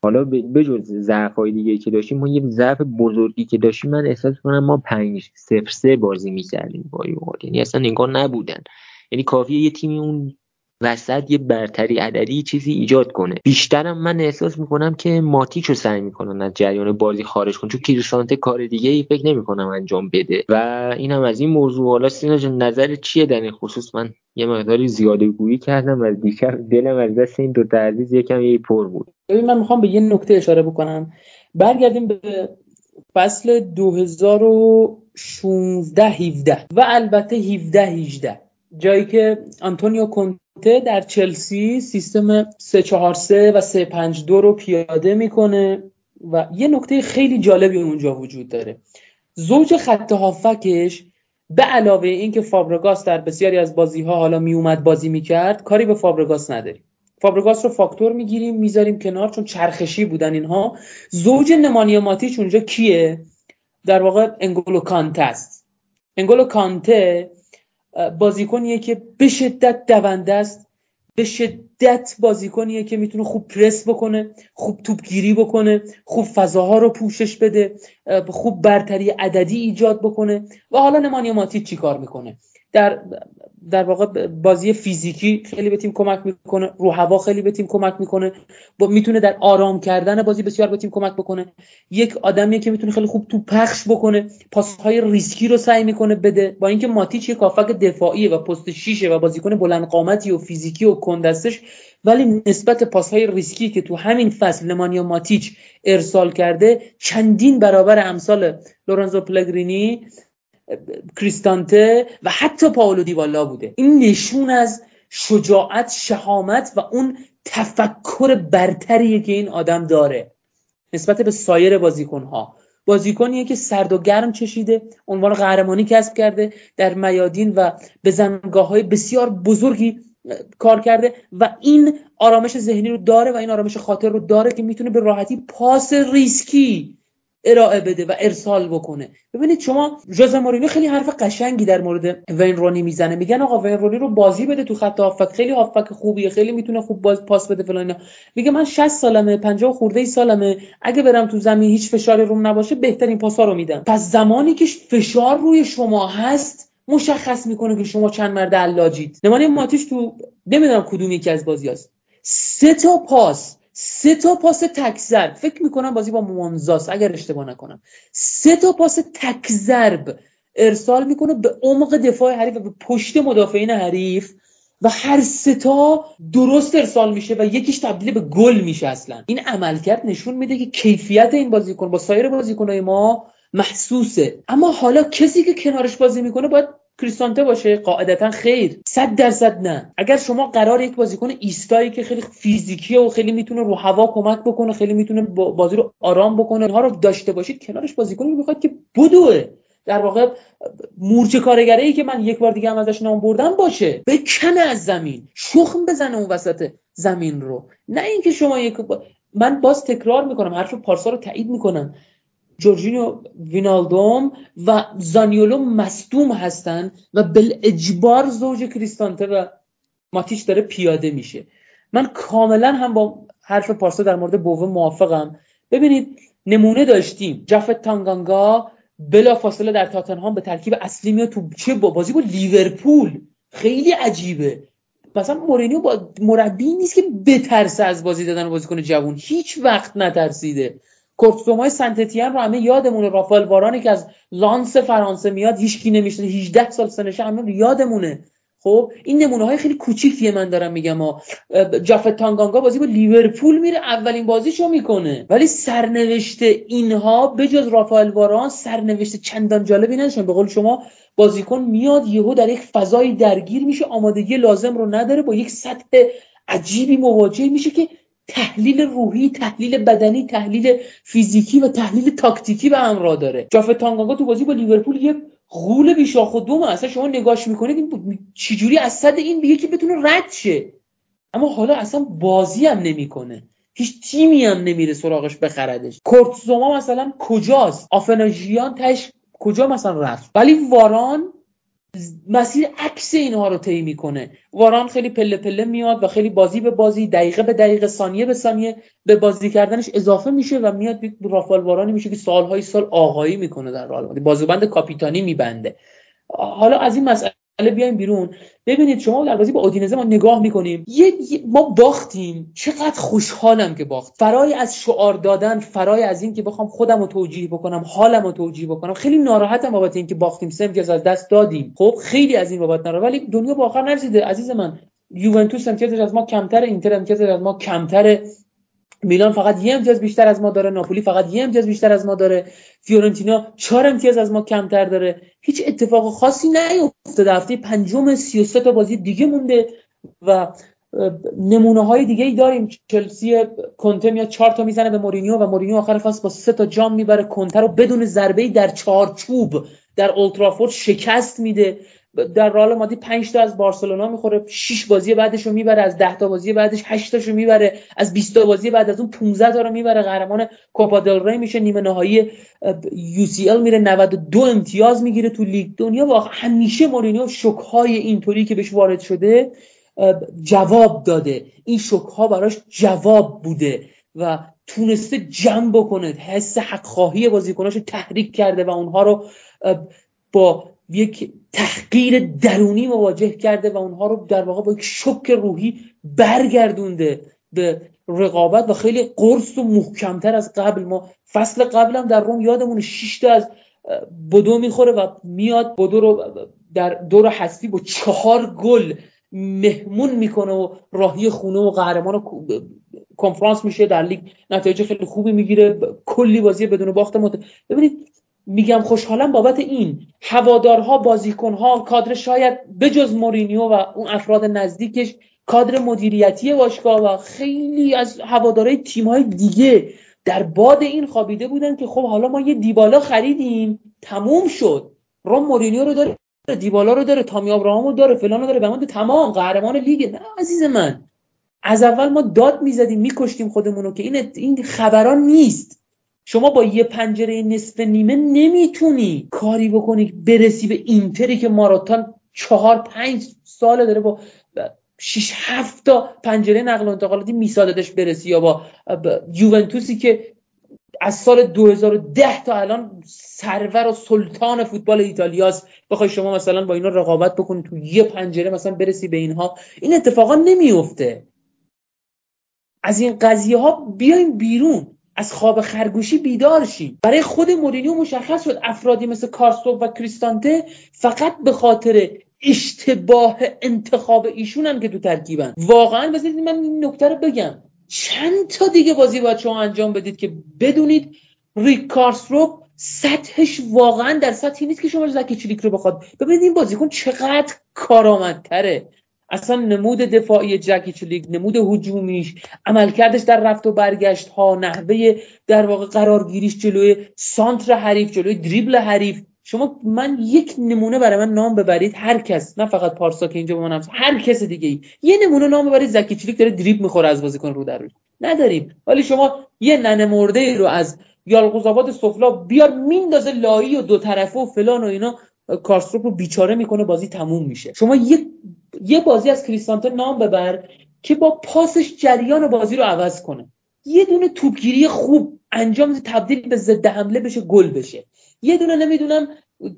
حالا بجز ضعف های دیگه که داشتیم ما یه ضعف بزرگی که داشتیم من احساس کنم ما پنج صفر سه بازی می‌کردیم با یعنی اصلا انگار نبودن. یعنی کافیه یه تیمی اون وسط یه برتری عددی چیزی ایجاد کنه. بیشترم من احساس می‌کنم که ماتیچ رو سعی می‌کنن از جریان بازی خارج کنن. چون کریستانته کار دیگه ای فکر نمی‌کنم انجام بده. و اینم از این موضوع. حالا سینا نظر چیه در این خصوص؟ من یه مقداری زیاده گویی کردم و دیشب دلم از دست این دو عزیز یکم یه پر بود. ببین من می‌خوام به یه نکته اشاره بکنم. برگردیم به فصل 2016 17 و البته 17 18 جایی که آنتونیو کنته در چلسی سیستم 343 و 352 رو پیاده می‌کنه و یه نکته خیلی جالبی اونجا وجود داره. زوج خط هافکش به علاوه اینکه فابرگاس در بسیاری از بازی ها حالا میومد بازی می‌کرد کاری به فابرگاس نداریم. فابرگاس رو فاکتور می‌گیریم می‌ذاریم کنار چون چرخشی بودن اینها. زوج نمانی ماتیچ اونجا کیه؟ در واقع انگولو کانته است. انگولو کانته بازیکنیه که به شدت دونده است به شدت بازیکنیه که می‌تونه خوب پرس بکنه خوب توپگیری بکنه خوب فضاها رو پوشش بده خوب برتری عددی ایجاد بکنه. و حالا نمانی ماتی چی کار می‌کنه؟ در در واقع بازی فیزیکی خیلی به تیم کمک می‌کنه رو هوا خیلی به تیم کمک می‌کنه با می‌تونه در آرام کردن بازی بسیار به تیم کمک بکنه. یک آدمیه که می‌تونه خیلی خوب تو پخش بکنه پاسهای ریسکی رو سعی می‌کنه بده. با اینکه ماتیچ یک کافک دفاعیه و پست شیشه و بازیکن بلند قامتی و فیزیکی و کندستش ولی نسبت پاسهای ریسکی که تو همین فصل نمانیا ماتیچ ارسال کرده چندین برابر امثال لورنزو پلگرینی کریستانته و حتی پاولو دیوالا بوده. این نشون از شجاعت شهامت و اون تفکر برتریه که این آدم داره نسبت به سایر بازیکنها. بازیکنیه که سرد و گرم چشیده عنوان قهرمانی کسب کرده در میادین و بزنگاه های بسیار بزرگی کار کرده و این آرامش ذهنی رو داره و این آرامش خاطر رو داره که می‌تونه به راحتی پاس ریسکی ارائه بده و ارسال بکنه. ببینید شما ژوزه مورینیو خیلی حرف قشنگی در مورد وین رونی می‌زنه. میگن آقا وین رونی رو بازی بده تو خط هافک. خیلی هافک خوبیه خیلی می‌تونه خوب باز پاس بده فلان میگه من 60 سالمه 50 خورده ای سالمه. اگه برم تو زمین هیچ فشاری روم نباشه بهترین پاسا رو میدم. پس زمانی که فشار روی شما هست مشخص می‌کنه که شما چند مرد حلاجید. نمانیا ماتیچ تو نمی‌دونم کدوم یکی از بازی هست سه تا پاس سه تا پاس تک ضرب فکر می‌کنم بازی با مونزاس اگر اشتباه نکنم. سه تا پاس تک ضرب ارسال می‌کنه به عمق دفاع حریف و به پشت مدافعین حریف و هر سه تا درست ارسال میشه و یکیش تبدیل به گل میشه اصلا. این عملکرد نشون میده که کیفیت این بازیکن با سایر بازیکنهای ما محسوسه. اما حالا کسی که کنارش بازی می‌کنه باید کریستانته باشه. قاعدتا خیر. صد درصد نه. اگر شما قرار یک بازیکن ایستایی که خیلی فیزیکیه و خیلی می‌تونه رو هوا کمک بکنه خیلی می‌تونه بازی رو آرام بکنه اینها رو داشته باشید کنارش بازیکنی می‌خواد که بدوه. در واقع مورچه کارگره که من یک بار دیگه هم ازش نام بردم باشه. بکنه از زمین. شخم بزنه اون وسط زمین رو. نه اینکه شما یک من باز تکرار می‌کنم. حرف پارسا رو تایید می‌کنم. جورجینو وینالدوم و زانیولو مصدوم هستن و بل اجبار زوج کریستانته و ماتیچ داره پیاده میشه. من کاملا هم با حرف پارسا در مورد بوه موافقم. ببینید نمونه داشتیم. جفت تانگانگا بلا فاصله در تاتنهام به ترکیب اصلی میاد تو چه بازی با لیورپول. خیلی عجیبه. مثلا مورینیو با مربی نیست که بترسه از بازی دادن بازیکن جوون هیچ وقت نترسیده. های سنتتیان رو همه یادمونه. رافال وارانی که از لانس فرانسه میاد هیچکی نمیشه 18 سال سنشه همه یادمونه. خب این نمونه های خیلی کوچیکیه من دارم میگم. ها جافت تانگانگا بازی با لیورپول میره اولین بازیشو می‌کنه. ولی سرنوشت اینها بجز رافائل واران سرنوشت چندان جالبی نداشتن. به قول شما بازیکن میاد یهو در یک فضای درگیر میشه آمادگی لازم رو نداره با یک سطح عجیبی مواجه میشه که تحلیل روحی تحلیل بدنی تحلیل فیزیکی و تحلیل تاکتیکی به همراه داره. جافت تانگانگا تو بازی با لیورپول یه غول بیشاخ و دوم اصلا شما نگاش می‌کنید چجوری از صد این بیگه که بتونه رد شه؟ اما حالا اصلا بازی هم نمی‌کنه. هیچ تیمی هم نمیره سراغش بخردش. کورتزوما مثلا کجاست؟ آفناژیان تش کجا مثلا رفت؟ ولی واران مسیر عکس اینها رو طی می‌کنه. واران خیلی پله پله میاد و خیلی بازی به بازی دقیقه به دقیقه ثانیه به ثانیه به بازی کردنش اضافه میشه و میاد رافال وارانی میشه که سالهای سال آقایی می‌کنه در رئال بازوبند کاپیتانی میبنده. حالا از این مسئله بیایم بیرون. ببینید شما در بازی با اودینزه ما نگاه می‌کنیم. یه ما باختیم. چقدر خوشحالم که باخت. فرای از شعار دادن فرای از این که بخوام خودم رو توجیه بکنم حالم رو توجیه بکنم خیلی ناراحتم بابت اینکه باختیم. سه امتیاز از دست دادیم. خب خیلی از این بابت ناراحت. ولی دنیا با آخر نرسیده. عزیز من یوونتوس امتیازش از ما کمتر اینتر امتیازش از ما کمتر میلان فقط یه امتیاز بیشتر از ما داره ناپولی فقط یه امتیاز بیشتر از ما داره فیورنتینا چهار امتیاز از ما کمتر داره. هیچ اتفاق خاصی نیفتاده. هفته پنجم 33 تا بازی دیگه مونده و نمونه های دیگه ای داریم. چلسی کنته میاد چهار تا می‌زنه به مورینیو و مورینیو آخر فصل با سه تا جام می‌بره. کنته رو بدون ضربه در چارچوب در اولترافورد شکست میده. در رال مادی 5 تا از بارسلونا می‌خوره 6 بازی بعدش رو می‌بره از 10 تا بازی بعدش 8 تاشو می‌بره از 20 تا بازی بعد از اون 15 تا رو می‌بره. قهرمان کوپا دل ری میشه نیمه نهایی یو سی ال میره 92 امتیاز می‌گیره تو لیگ دنیا واقعا همیشه مورینیو شوک های اینطوری که بهش وارد شده جواب داده. این شوک ها براش جواب بوده و تونسته جمع بکنه حس حق خواهی بازیکناشو تحریک کرده و اونها رو با یک تحقیر درونی مواجه کرده و اونها رو در واقع با یک شک روحی برگردونده به رقابت و خیلی قرص و محکمتر از قبل. ما فصل قبلم در روم یادمون 6 تا از بدو می‌خوره و میاد بدو رو در دور حذفی با چهار گل مهمون می‌کنه و راهی خونه و قهرمان کنفرانس میشه در لیگ نتایج خیلی خوبی می‌گیره کلی بازی بدون باخت مت ببینید میگم خوشحالم بابت این هوادارها بازیکنها کادر شاید بجز مورینیو و اون افراد نزدیکش کادر مدیریتی باشگاه و خیلی از هوادارهای تیمهای دیگه در باد این خوابیده بودن که خب حالا ما یه دیبالا خریدیم تموم شد. روم مورینیو رو داره دیبالا رو داره تامی ابراهامو داره فلان رو داره بماند تمام قهرمان لیگ. نه عزیز من از اول ما داد می‌زدیم میکشتیم خودمون رو که این این خبران نیست. شما با یه پنجره نصف نیمه نمی‌تونی کاری بکنی برسی به اینتری که ماراتون چهار پنج ساله داره با شش هفت تا پنجره نقل و انتقالاتی میسادتش برسی یا با یوونتوسی که از سال 2010 تا الان سرور و سلطان فوتبال ایتالیاست. بخوای شما مثلا با اینا رقابت بکنی تو یه پنجره مثلا برسی به اینها این اتفاقا نمیفته. از این قضیه ها بیایم بیرون. از خواب خرگوشی بیدار شیم. برای خود مورینیو مشخص شد افرادی مثل کارستو و کریستانته فقط به خاطر اشتباه انتخاب ایشونن که تو ترکیبن. واقعا بذارید من این نکته رو بگم. چند تا دیگه بازی باید شما انجام بدید که بدونید ریک کارستروپ سطحش واقعا در سطحی نیست که شما زکی چلیک رو بخواد. ببینید این بازیکن چقدر کارآمدتره. اصلا نمود دفاعی جکیچ لیگ نمود هجومیش عملکردش در رفت و برگشت ها نحوه در واقع قرارگیریش جلوی سانتر حریف جلوی دریبل حریف. شما من یک نمونه برای من نام ببرید هر کس نه فقط پارسا که اینجا من هر کس دیگه ای. یه نمونه نام ببرید زکی چلیک داره دریبل می‌خوره از بازیکن رو در روش نداریم. ولی شما یه ننه مرده رو از یالقوزآباد سفلا بیار میندازه لایی و دو طرفه و فلان و اینا. کارستروپ رو بیچاره می‌کنه بازی تموم میشه. شما یه یه بازی از کریستانته نام ببر که با پاسش جریان بازی رو عوض کنه. یه دونه توپگیری خوب انجام تبدیل به ضد حمله بشه گل بشه. یه دونه نمی‌دونم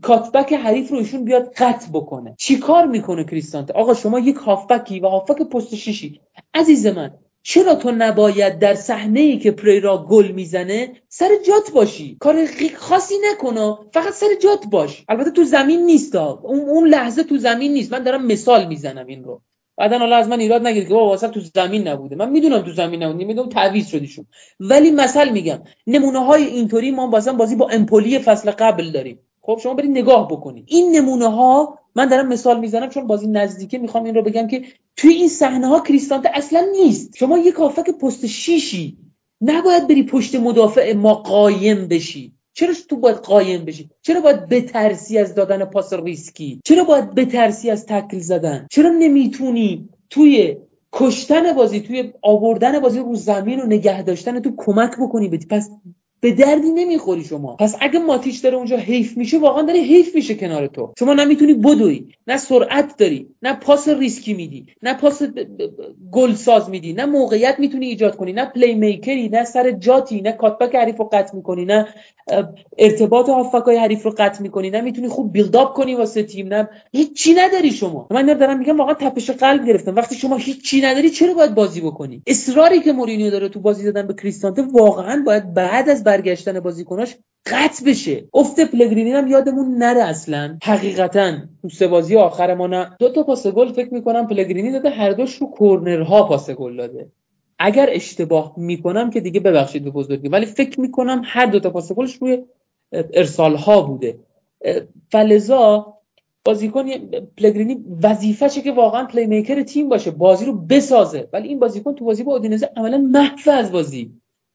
کاتبک حریف رو ایشون بیاد قطع بکنه. چیکار می‌کنه کریستانته آقا شما یک هافبکی و هافبک پست شیشی. عزیز من چرا تو نباید در صحنه ای که پریرا گل می‌زنه سر جات باشی؟ کار خاصی نکنه فقط سر جات باش. البته تو زمین نیست اون اون لحظه تو زمین نیست. من دارم مثال می‌زنم این رو. بعدا حالا از من ایراد نگیرید که بابا واسه تو زمین نبوده. من می‌دونم تو زمین نبوده. می‌دونم تعویض شدیشون ولی مثل میگم. نمونه های اینطوری ما واسه بازی با امپولی فصل قبل داریم. خب شما برید نگاه بکنید. این نمونه ها من دارم مثال می‌زنم چون بازی نزدیکه می‌خوام این رو بگم که توی این صحنه ها کریستانته اصلا نیست. شما یک که پست شیشی نباید بری پشت مدافع ما قایم بشی. چرا تو باید قایم بشی؟ چرا باید بترسی از دادن پاس ریسکی؟ چرا باید بترسی از تکل زدن؟ چرا نمی‌تونی توی کشتن بازی توی آوردن بازی رو زمین و نگه داشتن تو کمک بکنی؟ بدی پس به دردی نمی‌خوری شما. پس اگه ماتیچ داره اونجا حیف میشه واقعا داره حیف میشه کنار تو. شما نمی‌تونی بدوی نه سرعت داری نه پاس ریسکی میدی نه پاس گل ساز میدی نه موقعیت می‌تونی ایجاد کنی نه playmaker ی نه سر جاتی نه cutback حریف رو قطع می‌کنی نه ارتباط هافکای حریف رو قطع می‌کنی نه می‌تونی خوب build up کنی واسه تیم نه. هیچی نداری شما. من دارم میگم واقعا تپش قلب گرفتم. وقتی شما هیچی نداری چرا باید بازی بکنی؟ اصراری که مورینیو داره تو بازی دادن به کریستانته واقعا باید بعد از برگشتن بازیکناش قطع بشه. افت پلگرینی هم یادمون نره اصلا. حقیقتا تو سه بازی آخر ما نه. دو تا پاس گل فکر می‌کنم پلگرینی داده هر دوش رو کورنرها پاس گل داده. اگر اشتباه می‌کنم که دیگه ببخشید به بزرگی ولی فکر می‌کنم هر دو تا پاس گلش روی ارسال ها بوده. فلذا بازیکن پلگرینی وظیفشه که واقعا playmaker تیم باشه بازی رو بسازه. ولی این بازیکن تو بازی با اودینزه عملا محو از بازی.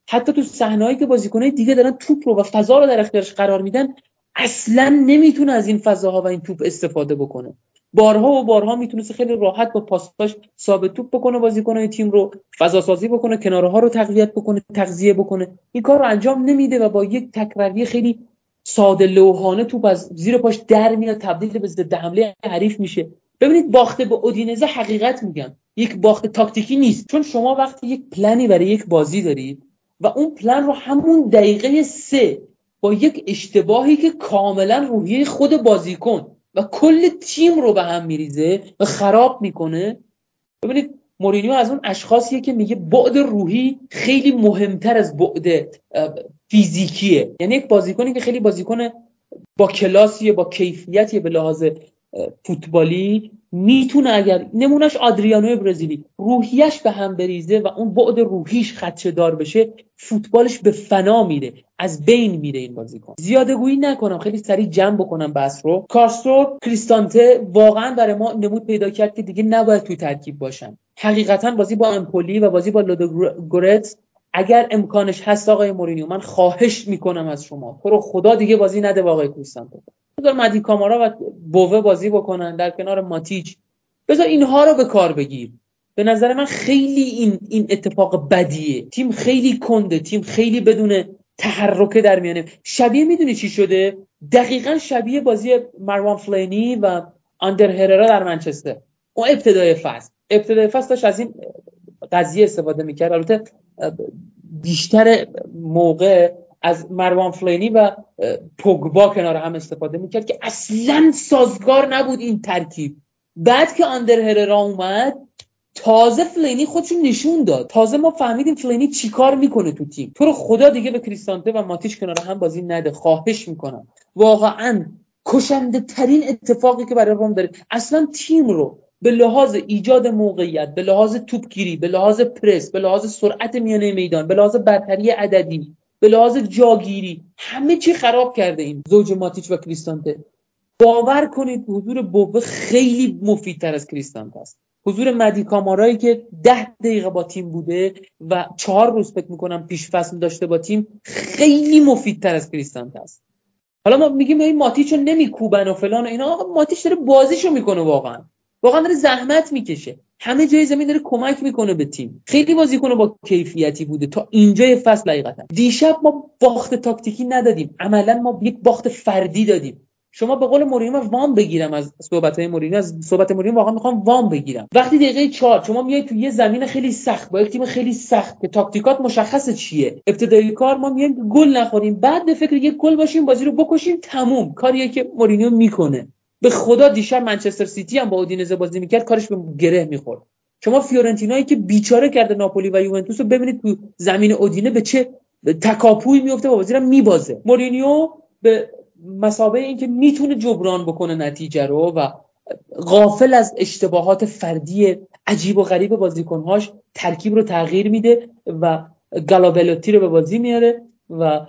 حتی تو صحنه‌ای که بازیکنای دیگه دارن توپ رو و فضا رو در اختیارش قرار میدن اصلا نمی‌تونه از این فضاها و این توپ استفاده بکنه. بارها و بارها می‌تونست خیلی راحت با پاساش ثابت توپ بکنه بازیکنای تیم رو فضا سازی بکنه ها رو تقویت بکنه تغذیه بکنه. این کار رو انجام نمیده و با یک تکروی خیلی ساده لوحانه توپ از زیر پاش در میاد تبدیل به ضد حمله حریف میشه. ببینید باخته به اودینزه حقیقت میگم. یک باخت تاکتیکی نیست. چون شما وقتی یک پلنی برای یک بازی دارید و اون پلن رو همون دقیقه سه با یک اشتباهی که کاملا روحیه خود بازیکن و کل تیم رو به هم میریزه و خراب می‌کنه. ببینید مورینیو از اون اشخاصیه که میگه بعد روحی خیلی مهمتر از بعد فیزیکیه. یعنی یک بازیکنی که خیلی بازیکن با کلاسیه با کیفیتیه به لحاظ فوتبالی. می‌تونه اگر نمونش آدریانو برزیلی روحیش به هم بریزه و اون بعد روحیش خدشه دار بشه فوتبالش به فنا میره از بین میره این بازیکن. زیاده گویی نکنم خیلی سریع جمع بکنم بس رو. کارستور کریستانته واقعا برای ما نمود پیدا کرد که دیگه نباید توی ترکیب باشن. حقیقتا بازی با امپولی و بازی با لودوگورتس اگر امکانش هست آقای مورینیو من خواهش می‌کنم از شما. تو خدا دیگه بازی نده با آقای کریستانته. بذار مدی کامارا و بوه بازی بکنن در کنار ماتیچ. بذار اینها رو به کار بگیر. به نظر من خیلی این این اتفاق بدیه. تیم خیلی کنده تیم خیلی بدون تحرکه در میانه. شبیه می‌دونی چی شده؟ دقیقا شبیه بازی مروان فلینی و آندر هررا در منچستر. اون ابتدای فصل. ابتدای فصل داشت از این قضیه استفاده می‌کرد. البته بیشتر موقع از مروان فلینی و پوگبا کنار هم استفاده می‌کرد که اصلا سازگار نبود این ترکیب. بعد که آندر هررا اومد تازه فلینی خودشون نشون داد. تازه ما فهمیدیم فلینی چیکار می‌کنه تو تیم. تو رو خدا دیگه به کریستانته و ماتیش کنار هم بازی نده. خواهش می‌کنم. واقعا کشنده ترین اتفاقی که برای روم داره. اصلا تیم رو به لحاظ ایجاد موقعیت به لحاظ توپگیری به لحاظ پرس به لحاظ سرعت میانه میدان به لحاظ برتری عددی به لحاظ جاگیری همه چی خراب کرده این زوج ماتیچ و کریستانته. باور کنید حضور بوبه خیلی مفیدتر از کریستانته است. حضور مدی کامارایی که ده دقیقه با تیم بوده و چهار روز فکر می‌کنم پیش فصل داشته با تیم خیلی مفیدتر از کریستانته است. حالا ما میگیم این ماتیچو نمیکوبن و فلان و اینا. آقا ماتیچ داره بازیشو می‌کنه واقعا. واقعا داره زحمت می‌کشه. همه جای زمین داره کمک می‌کنه به تیم. خیلی بازیکن با کیفیتی بوده. تا اینجای فصل حقیقتا. دیشب ما باخت تاکتیکی ندادیم. عملا ما یک باخت فردی دادیم. شما به قول مورینیو وام بگیرم از صحبت های مورینیو. از صحبت مورینیو واقعا می‌خوام وام بگیرم. وقتی دقیقه 4 شما میای تو یه زمین خیلی سخت با یک تیم خیلی سخت که تاکتیکات مشخص چیه؟ ابتدایی کار ما میایم گل نخوریم. بعد به فکر یک گل باشیم بازی رو بکشیم تموم. کاریه که مورینیو می‌کنه. به خدا دیشب منچستر سیتی هم با اودینزه بازی می‌کرد کارش به گره می‌خورد. شما فیورنتینایی که بیچاره کرده ناپولی و یوونتوس رو ببینید تو زمین اودینه به چه تکاپوی میفته و بازی میبازه. مورینیو به مسابقه اینکه می‌تونه جبران بکنه نتیجه رو و غافل از اشتباهات فردی عجیب و غریب بازیکنهاش ترکیب رو تغییر میده و گالابلوتی رو به بازی میاره و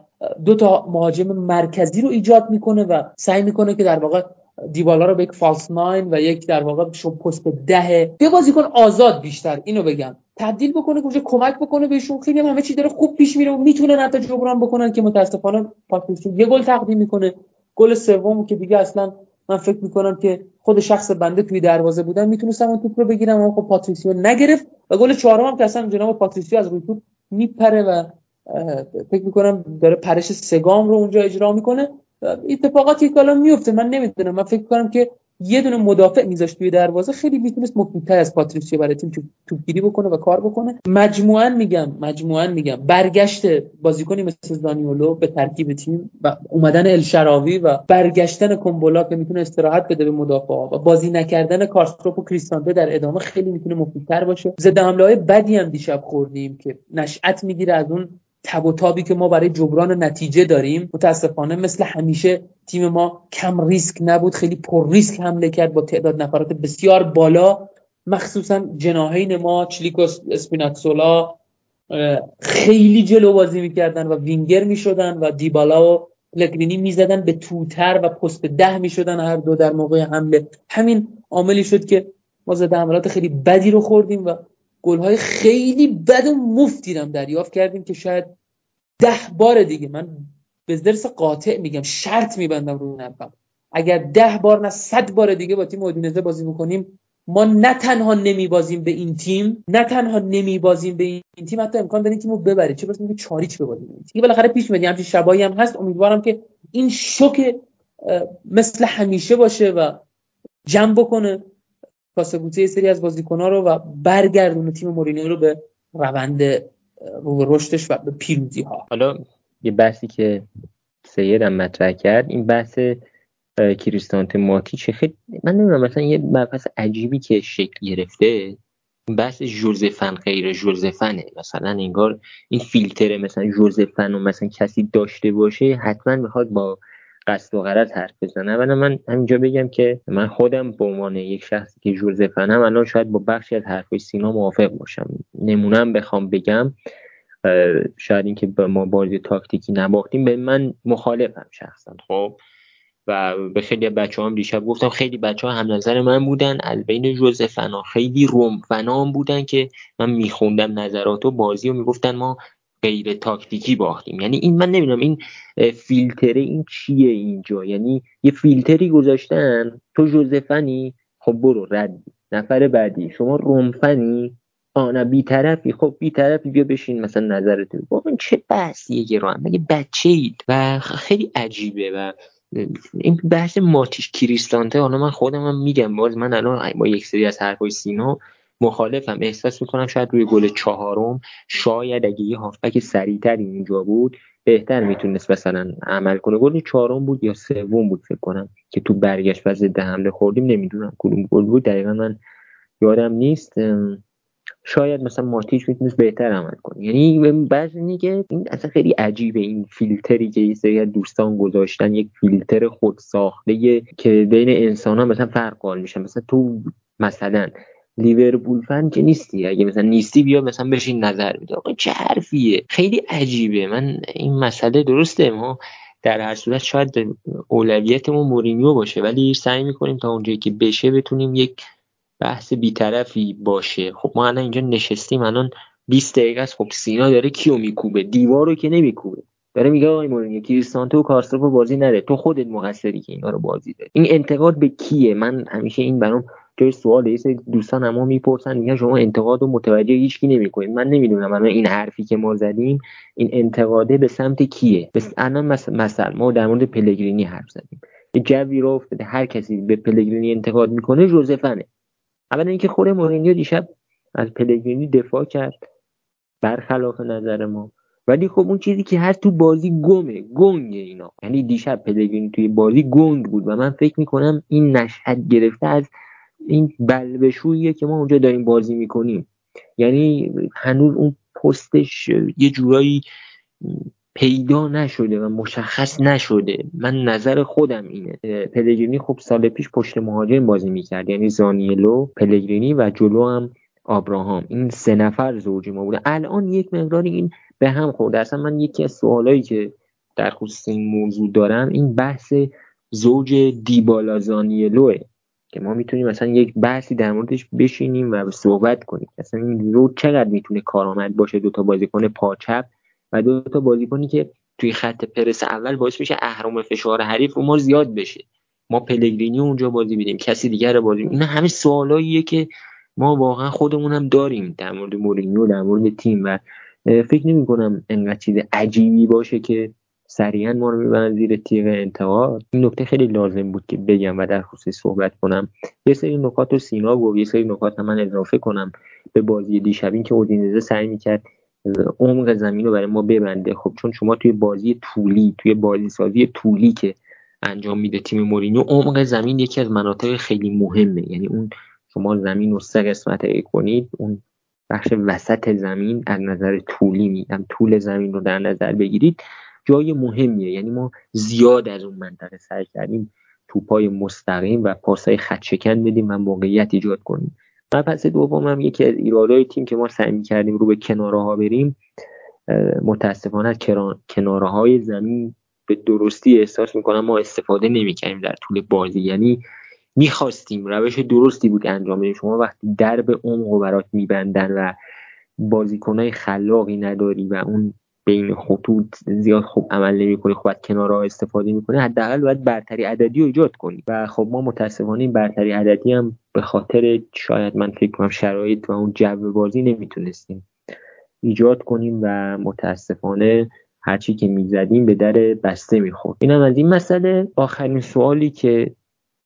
دو تا مهاجم مرکزی رو ایجاد می‌کنه و سعی می‌کنه که در واقع دیبالا رو به یک false nine و یک در واقع شبه پست ده به بازیکن آزاد بیشتر اینو بگم. تبدیل بکنه که کمک بکنه بهشون. خیلی همه چی داره خوب پیش میره و می‌تونه حتی جبران بکنن که متاسفانه پاتریسیو یه گل تقدیم می‌کنه. گل سوم که دیگه اصلا من فکر می‌کنم که خود شخص بنده توی دروازه بودن می‌تونستم اون توپ رو بگیرم اما خب پاتریسیو نگرفت و گل چهارم هم که اصلا جناب پاتریسیو از روی توپ میپره و فکر می‌کنم داره پرش سگام رو اونجا اجرا می‌کنه. اتفاقاتی که الان میفته من نمی‌دونم. من فکر کنم که یه دونه مدافع میذاشت توی دروازه. خیلی می‌تونست مفیدتر از پاتریسیو برای تیم توپگیری بکنه و کار بکنه. مجموعا میگم مجموعا میگم. برگشت بازیکنی مثل دانیولو به ترکیب تیم و اومدن الشراوی و برگشتن کومبولا که می‌تونه استراحت بده به مدافع و بازی نکردن کارستروپ و کریستانته در ادامه خیلی می‌تونه مفیدتر باشه. ضد حمله های بدی هم دیشب خوردیم که نشأت می‌گیره از اون تب و تابی که ما برای جبران نتیجه داریم متاسفانه مثل همیشه تیم ما کم ریسک نبود خیلی پر ریسک حمله کرد با تعداد نفرات بسیار بالا. مخصوصا جناهین ما چلیکوس اسپیناتسولا خیلی جلو بازی می‌کردن و وینگر می‌شدن و دیبالا و پلگرینی می‌زدن به توتر و پست ده می‌شدن هر دو در موقع حمله. همین عاملی شد که ما زده حملات خیلی بدی رو خوردیم و گلهای خیلی بد و مفتی هم دریافت کردیم که شاید ده بار دیگه. من به درس قاطع میگم شرط میبندم روی نفهم اگر ده بار نه صد بار دیگه با تیم اودینزه بازی بکنیم ما نه تنها نمیبازیم به این تیم نه تنها نمیبازیم به این تیم حتی امکان داریم تیمو ببریم. چه برسه که چاریچ ببازیم این تیم. بالاخره پیش میاد همچین شبایی هم هست. امیدوارم که این شوک مثل همیشه باشه و جمع بکنه. کاسبوته یه سری از بازیکن‌ها رو و برگردونه تیم مورینیو رو به روند رو رشدش و به پیروزی ها حالا یه بحثی که سیدم مطرح کرد این بحث کریستانت ماتیچ خیلی من نمی‌دونم مثلا یه بحث عجیبی که شکل گرفته بحث جوزفن غیر جوزفنه مثلا انگار این فیلتره مثلا جوزفن و مثلا کسی داشته باشه حتما می‌خواد با قصد و غرض حرف بزنم اولا من همینجا بگم که من خودم به عنوان یک شخصی که جوزفنم الان شاید با بخشی از حرفای سینا موافق باشم. نمونم بخوام بگم شاید اینکه ما بازی تاکتیکی نباختیم. به من مخالفم شخصا. خب؟ و به خیلی بچه هم دیشب گفتم خیلی بچه ها هم نظر من بودن از بین جوزفنا خیلی روم فنام بودن که من میخوندم نظرات و بازی و می‌گفتن ما غیر تاکتیکی باختیم. یعنی این من نمی‌دونم این فیلتره این چیه اینجا؟ یعنی یه فیلتری گذاشتن تو جوزفنی؟ خب برو ردی نفر بعدی. شما رومفنی آنه بیطرفی. خب بیطرفی بیا بشین مثلا نظرت این چه بحثیه گران مگه بچه اید؟ و خیلی عجیبه و این بحث ماتیش کریستانته. حالا من خودم هم میگم باز من الان با یک سری از حرفای سینا مخالفم احساس می‌کنم شاید روی گل چهارم شاید اگه یه هافبک سریعتری اینجا بود بهتر می‌تونست مثلا عمل کنه. گل چهارم بود یا سوم بود فکر کنم که تو برگشت و ضد حمله خوردیم نمی‌دونم کدوم گل بود. دقیقا من یادم نیست. شاید مثلا ماتیچ می‌تونست بهتر عمل کنه. یعنی بعضی که این اصلا خیلی عجیبه این فیلتری که یه سری دوستان گذاشتن یک فیلتر خود ساخته که بین انسان ها مثلا فرق قائل میشن مثلا تو مثلا لیورپول فن که نیستی. اگه مثلا نیستی بیا مثلا بشین نظر بده. آقا چه حرفیه؟ خیلی عجیبه. من این مسئله درسته. ما در هر صورت شاید اولویتمون مورینیو باشه ولی سعی می‌کنیم تا اونجایی که بشه بتونیم یک بحث بیطرفی باشه. خب ما الان اینجا نشستیم. الان 20 دقیقه است. خب سینا داره کیو میکوبه؟ دیوار رو که نمیکوبه. داره میگه آقای مورینیو کریستانتو و کارسروف بازی نده. تو خودت مقصری که اینا رو بازی ده این انتقاد به کیه؟ من همیشه این برام جای سوال یه دوستان اما می‌پرسن میگن شما انتقاد و متوجه هیچکی نمی‌کنید. من نمی‌دونم الان این حرفی که ما زدیم این انتقاده به سمت کیه؟ بس الان مثلا ما در مورد پلگرینی حرف زدیم. جوی رو افتاده. هر کسی به پلگرینی انتقاد می‌کنه جوزفنه اولا اینکه خود مورینیو دیشب از پلگرینی دفاع کرد. برخلاف نظر ما. ولی خب اون چیزی که هست تو بازی گمه گنگ اینا. یعنی دیشب پلگرینی توی بازی گنگ بود و من فکر می‌کنم این نشهد گرفته از این بلبشوییه که ما اونجا داریم بازی می‌کنیم. یعنی هنوز اون پستش یه جورایی پیدا نشده و مشخص نشده. من نظر خودم اینه. پلگرینی خب سال پیش پشت مهاجم بازی می‌کرد. یعنی زانیلو پلگرینی و جلو هم آبراهام. این سه نفر زوجی ما بوده. الان یک مقداری این به هم خورده. اصلا من یکی از سوالایی که در خصوص این موضوع دارم این بحث زوج دیبالا زانیلوه. که ما می‌تونیم مثلا یک بحثی در موردش بشینیم و صحبت کنیم. مثلا این زوج چقدر می‌تونه کارآمد باشه؟ دوتا بازیکن پاچپ و دوتا بازیکنی که توی خط پرس اول باعث میشه اهرام فشار حریف رو ما زیاد بشه. ما پلگرینی اونجا بازی بیدیم کسی دیگر بازی اینا همه سوالاییه که ما واقعا خودمون هم داریم در مورد مورینیو در مورد تیم و فکر نمی کنم انقدر چیز عجیبی باشه که سریعا ما رو می‌برن زیر تیغ انتقاد. این نکته خیلی لازم بود که بگم و در خصوص صحبت کنم. یه سری نکات رو سینا گفت یه سری نکات من اضافه کنم به بازی دیشب. که اودینزه سعی می‌کرد عمق زمین رو برای ما ببنده. خب چون شما توی بازی طولی توی بازی سازی طولی که انجام میده تیم مورینیو عمق زمین یکی از مناطق خیلی مهمه. یعنی اون شما زمین رو سه قسمت کنید اون بخش وسط زمین از نظر طولی میگم طول زمین رو در نظر بگیرید. جای مهمیه. یعنی ما زیاد از اون منطقه سعی کردیم توپای مستقیم و پاسای خط شکن بدیم و موقعیت ایجاد کنیم. و پس دوم هم یکی از ایرادهای تیم که ما سعی کردیم رو به کناره ها بریم متاسفانه کناره های زمین به درستی احساس می‌کنم ما استفاده نمی‌کنیم در طول بازی. یعنی می‌خواستیم روش درستی بود انجام بدیم. شما وقتی درب عمق و برات میبندن و بازیکنهای خلاقی نداری و اون بین خطوط زیاد خوب عمل نمی‌کنی خب کنارها استفاده می‌کنی حداقل باید برتری عددی رو ایجاد کنی. و خب ما متاسفانه برتری عددی هم به خاطر شاید من فکر کنم شرایط و اون جو بازی نمی‌تونستیم ایجاد کنیم و متاسفانه هرچی که می‌زدیم به در بسته می‌خورد. اینم از این مسئله. آخرین سوالی که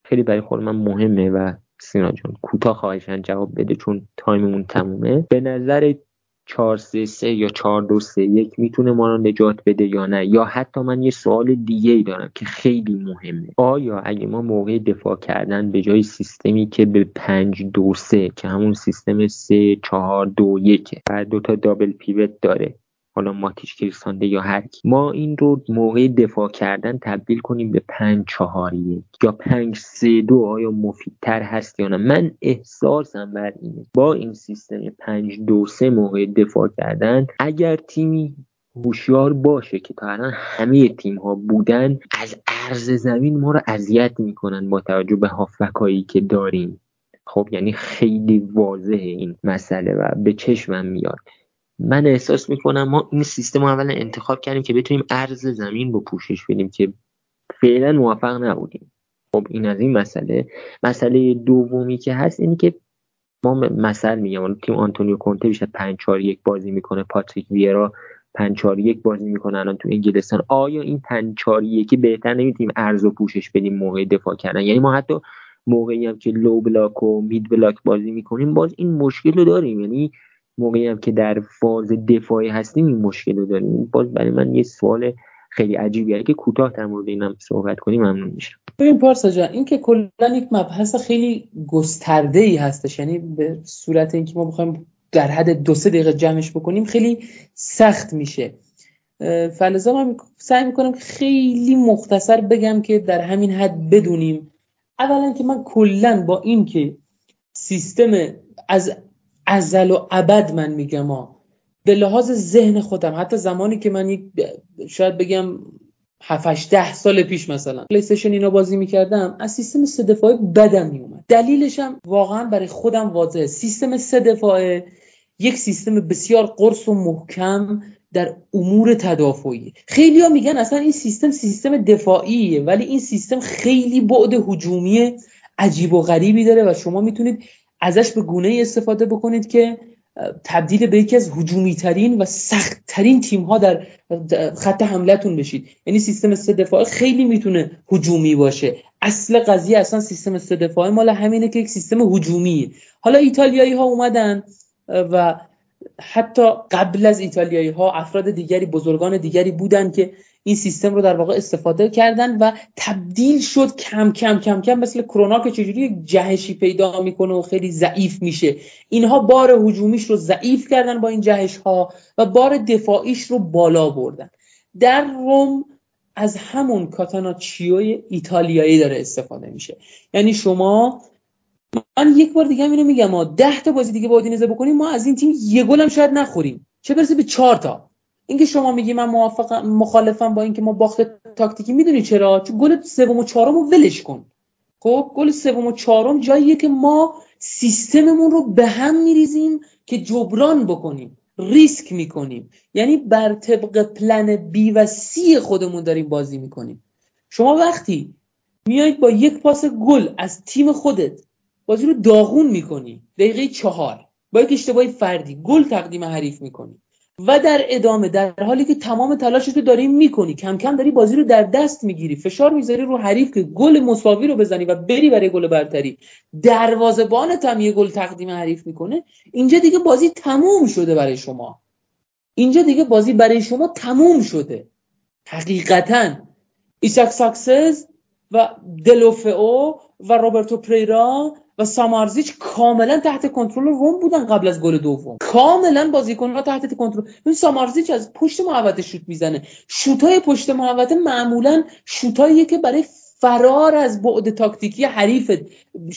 خیلی برای خود من مهمه و سینا جان کوتاه خواهشن جواب بده چون تایممون تمومه. به نظر 4 3 3 یا 4 2 3 1 می‌تونه ما رو نجات بده یا نه؟ یا حتی من یه سوال دیگه ای دارم که خیلی مهمه. آیا اگه ما موقع دفاع کردن به جای سیستمی که به 5 2 3 که همون سیستم 3 4 2 1 و دو تا دابل پیوت داره حالا ماتیش کریستانده یا هر کی. ما این رو موقع دفاع کردن تبدیل کنیم به 5 4 1 یا 5 3 2 آیا مفیدتر هست یا نه؟ من احساسم بر اینه. با این سیستم 5 2 3 موقع دفاع کردن اگر تیمی هوشیار باشه که تا الان همه تیم ها بودن از عرض زمین ما رو اذیت می‌کنن با توجه به هافبک که داریم. خب یعنی خیلی واضحه این مسئله و به چشمم میاد. من احساس می‌کنم ما این سیستم رو اولا انتخاب کردیم که بتونیم عرض زمین رو پوشش بدیم که فعلا موفق نبودیم. خب این از این مسئله. مسئله دومی که هست اینی که ما مثل میگم تیم آنتونیو کونته بیشتر 5 4 1 بازی می‌کنه پاتریک ویرا 5 4 1 بازی می‌کنه الان تو انگلستان. آیا این 5 4 1 بهتر نمی‌تونیم ارز و پوشش بدیم موقع دفاع کردن؟ یعنی ما حتی موقعی هم که لو بلاک و مید بلاک بازی می‌کنیم باز این مشکل رو داریم. یعنی موقعی هم که در فاز دفاعی هستیم این مشکل رو داریم. باز برای من یه سوال خیلی عجیبیه. که کوتاه در مورد اینم صحبت کنیم ممنون میشم. ببین پارسا جان این که کلا یک مبحث خیلی گسترده ای هستش. یعنی به صورت اینکه ما بخوایم در حد دو سه دقیقه جمعش بکنیم خیلی سخت میشه. فلزا من سعی می‌کنم خیلی مختصر بگم که در همین حد بدونیم. اولا که من کلا با این که سیستم از ازل و ابد من میگم ها. به لحاظ ذهن خودم حتی زمانی که من شاید بگم 7 ده سال پیش مثلا پلی اینا بازی می‌کردم از سیستم سه دفاعه بدم میومد دلیلش هم واقعا برای خودم واضحه. سیستم سه دفاعه یک سیستم بسیار قرص و محکم در امور تدافعی. خیلی ها میگن اصلا این سیستم سیستم دفاعیه ولی این سیستم خیلی بعد هجومی عجیب و غریبی داره و شما می‌تونید ازش به گونه استفاده بکنید که تبدیل به یکی از هجومی ترین و سخت ترین تیم ها در خط حملتون بشید. یعنی سیستم سه دفاعه خیلی می‌تونه هجومی باشه. اصل قضیه اصلا سیستم سه دفاعه مال همینه که یک سیستم هجومیه. حالا ایتالیایی ها اومدن و حتی قبل از ایتالیایی ها افراد دیگری بزرگان دیگری بودن که این سیستم رو در واقع استفاده کردن و تبدیل شد کم کم کم کم مثل کرونا که چجوری یک جهشی پیدا می‌کنه و خیلی ضعیف میشه. اینها بار هجومیش رو ضعیف کردن با این جهش ها و بار دفاعیش رو بالا بردن. در روم از همون کاتاناچیوی ایتالیایی داره استفاده میشه. یعنی شما من یک بار دیگه اینو میگم ما ده تا بازی دیگه با اودینزه بکنیم ما از این تیم یه گل هم شاید نخوریم. چه برسه به چهار تا. اینکه شما میگی من موافقم مخالفم با اینکه ما باخت تاکتیکی می‌دونی چرا؟ چون گل سوم و چهارم رو ولش کن. خب گل سوم و چهارم جاییه که ما سیستممون رو به هم میریزیم که جبران بکنیم ریسک می‌کنیم. یعنی بر طبق پلن بی و سی خودمون داریم بازی می‌کنیم. شما وقتی میایید با یک پاس گل از تیم خودت بازی رو داغون می‌کنی. دقیقه چهار. با یک اشتباه فردی. گل تقدیم حریف می‌کنی. و در ادامه در حالی که تمام تلاشتو داری می‌کنی کم کم داری بازی رو در دست می‌گیری فشار می‌ذاری رو حریف که گل مساوی رو بزنی و بری برای گل برتری. دروازه‌بانت هم یه گل تقدیم حریف می‌کنه. اینجا دیگه بازی تموم شده برای شما. اینجا دیگه بازی برای شما تموم شده. حقیقتا ایساک ساکسز و دلوفئو و روبرتو پریرا و سامارزیچ کاملا تحت کنترل روم بودن قبل از گل دوم. کاملا بازیکن‌ها تحت کنترل. این سامارزیچ از پشت محوطه شوت می‌زنه. شوتای پشت محوطه معمولا شوتاییه که برای فرار از بعد تاکتیکی حریف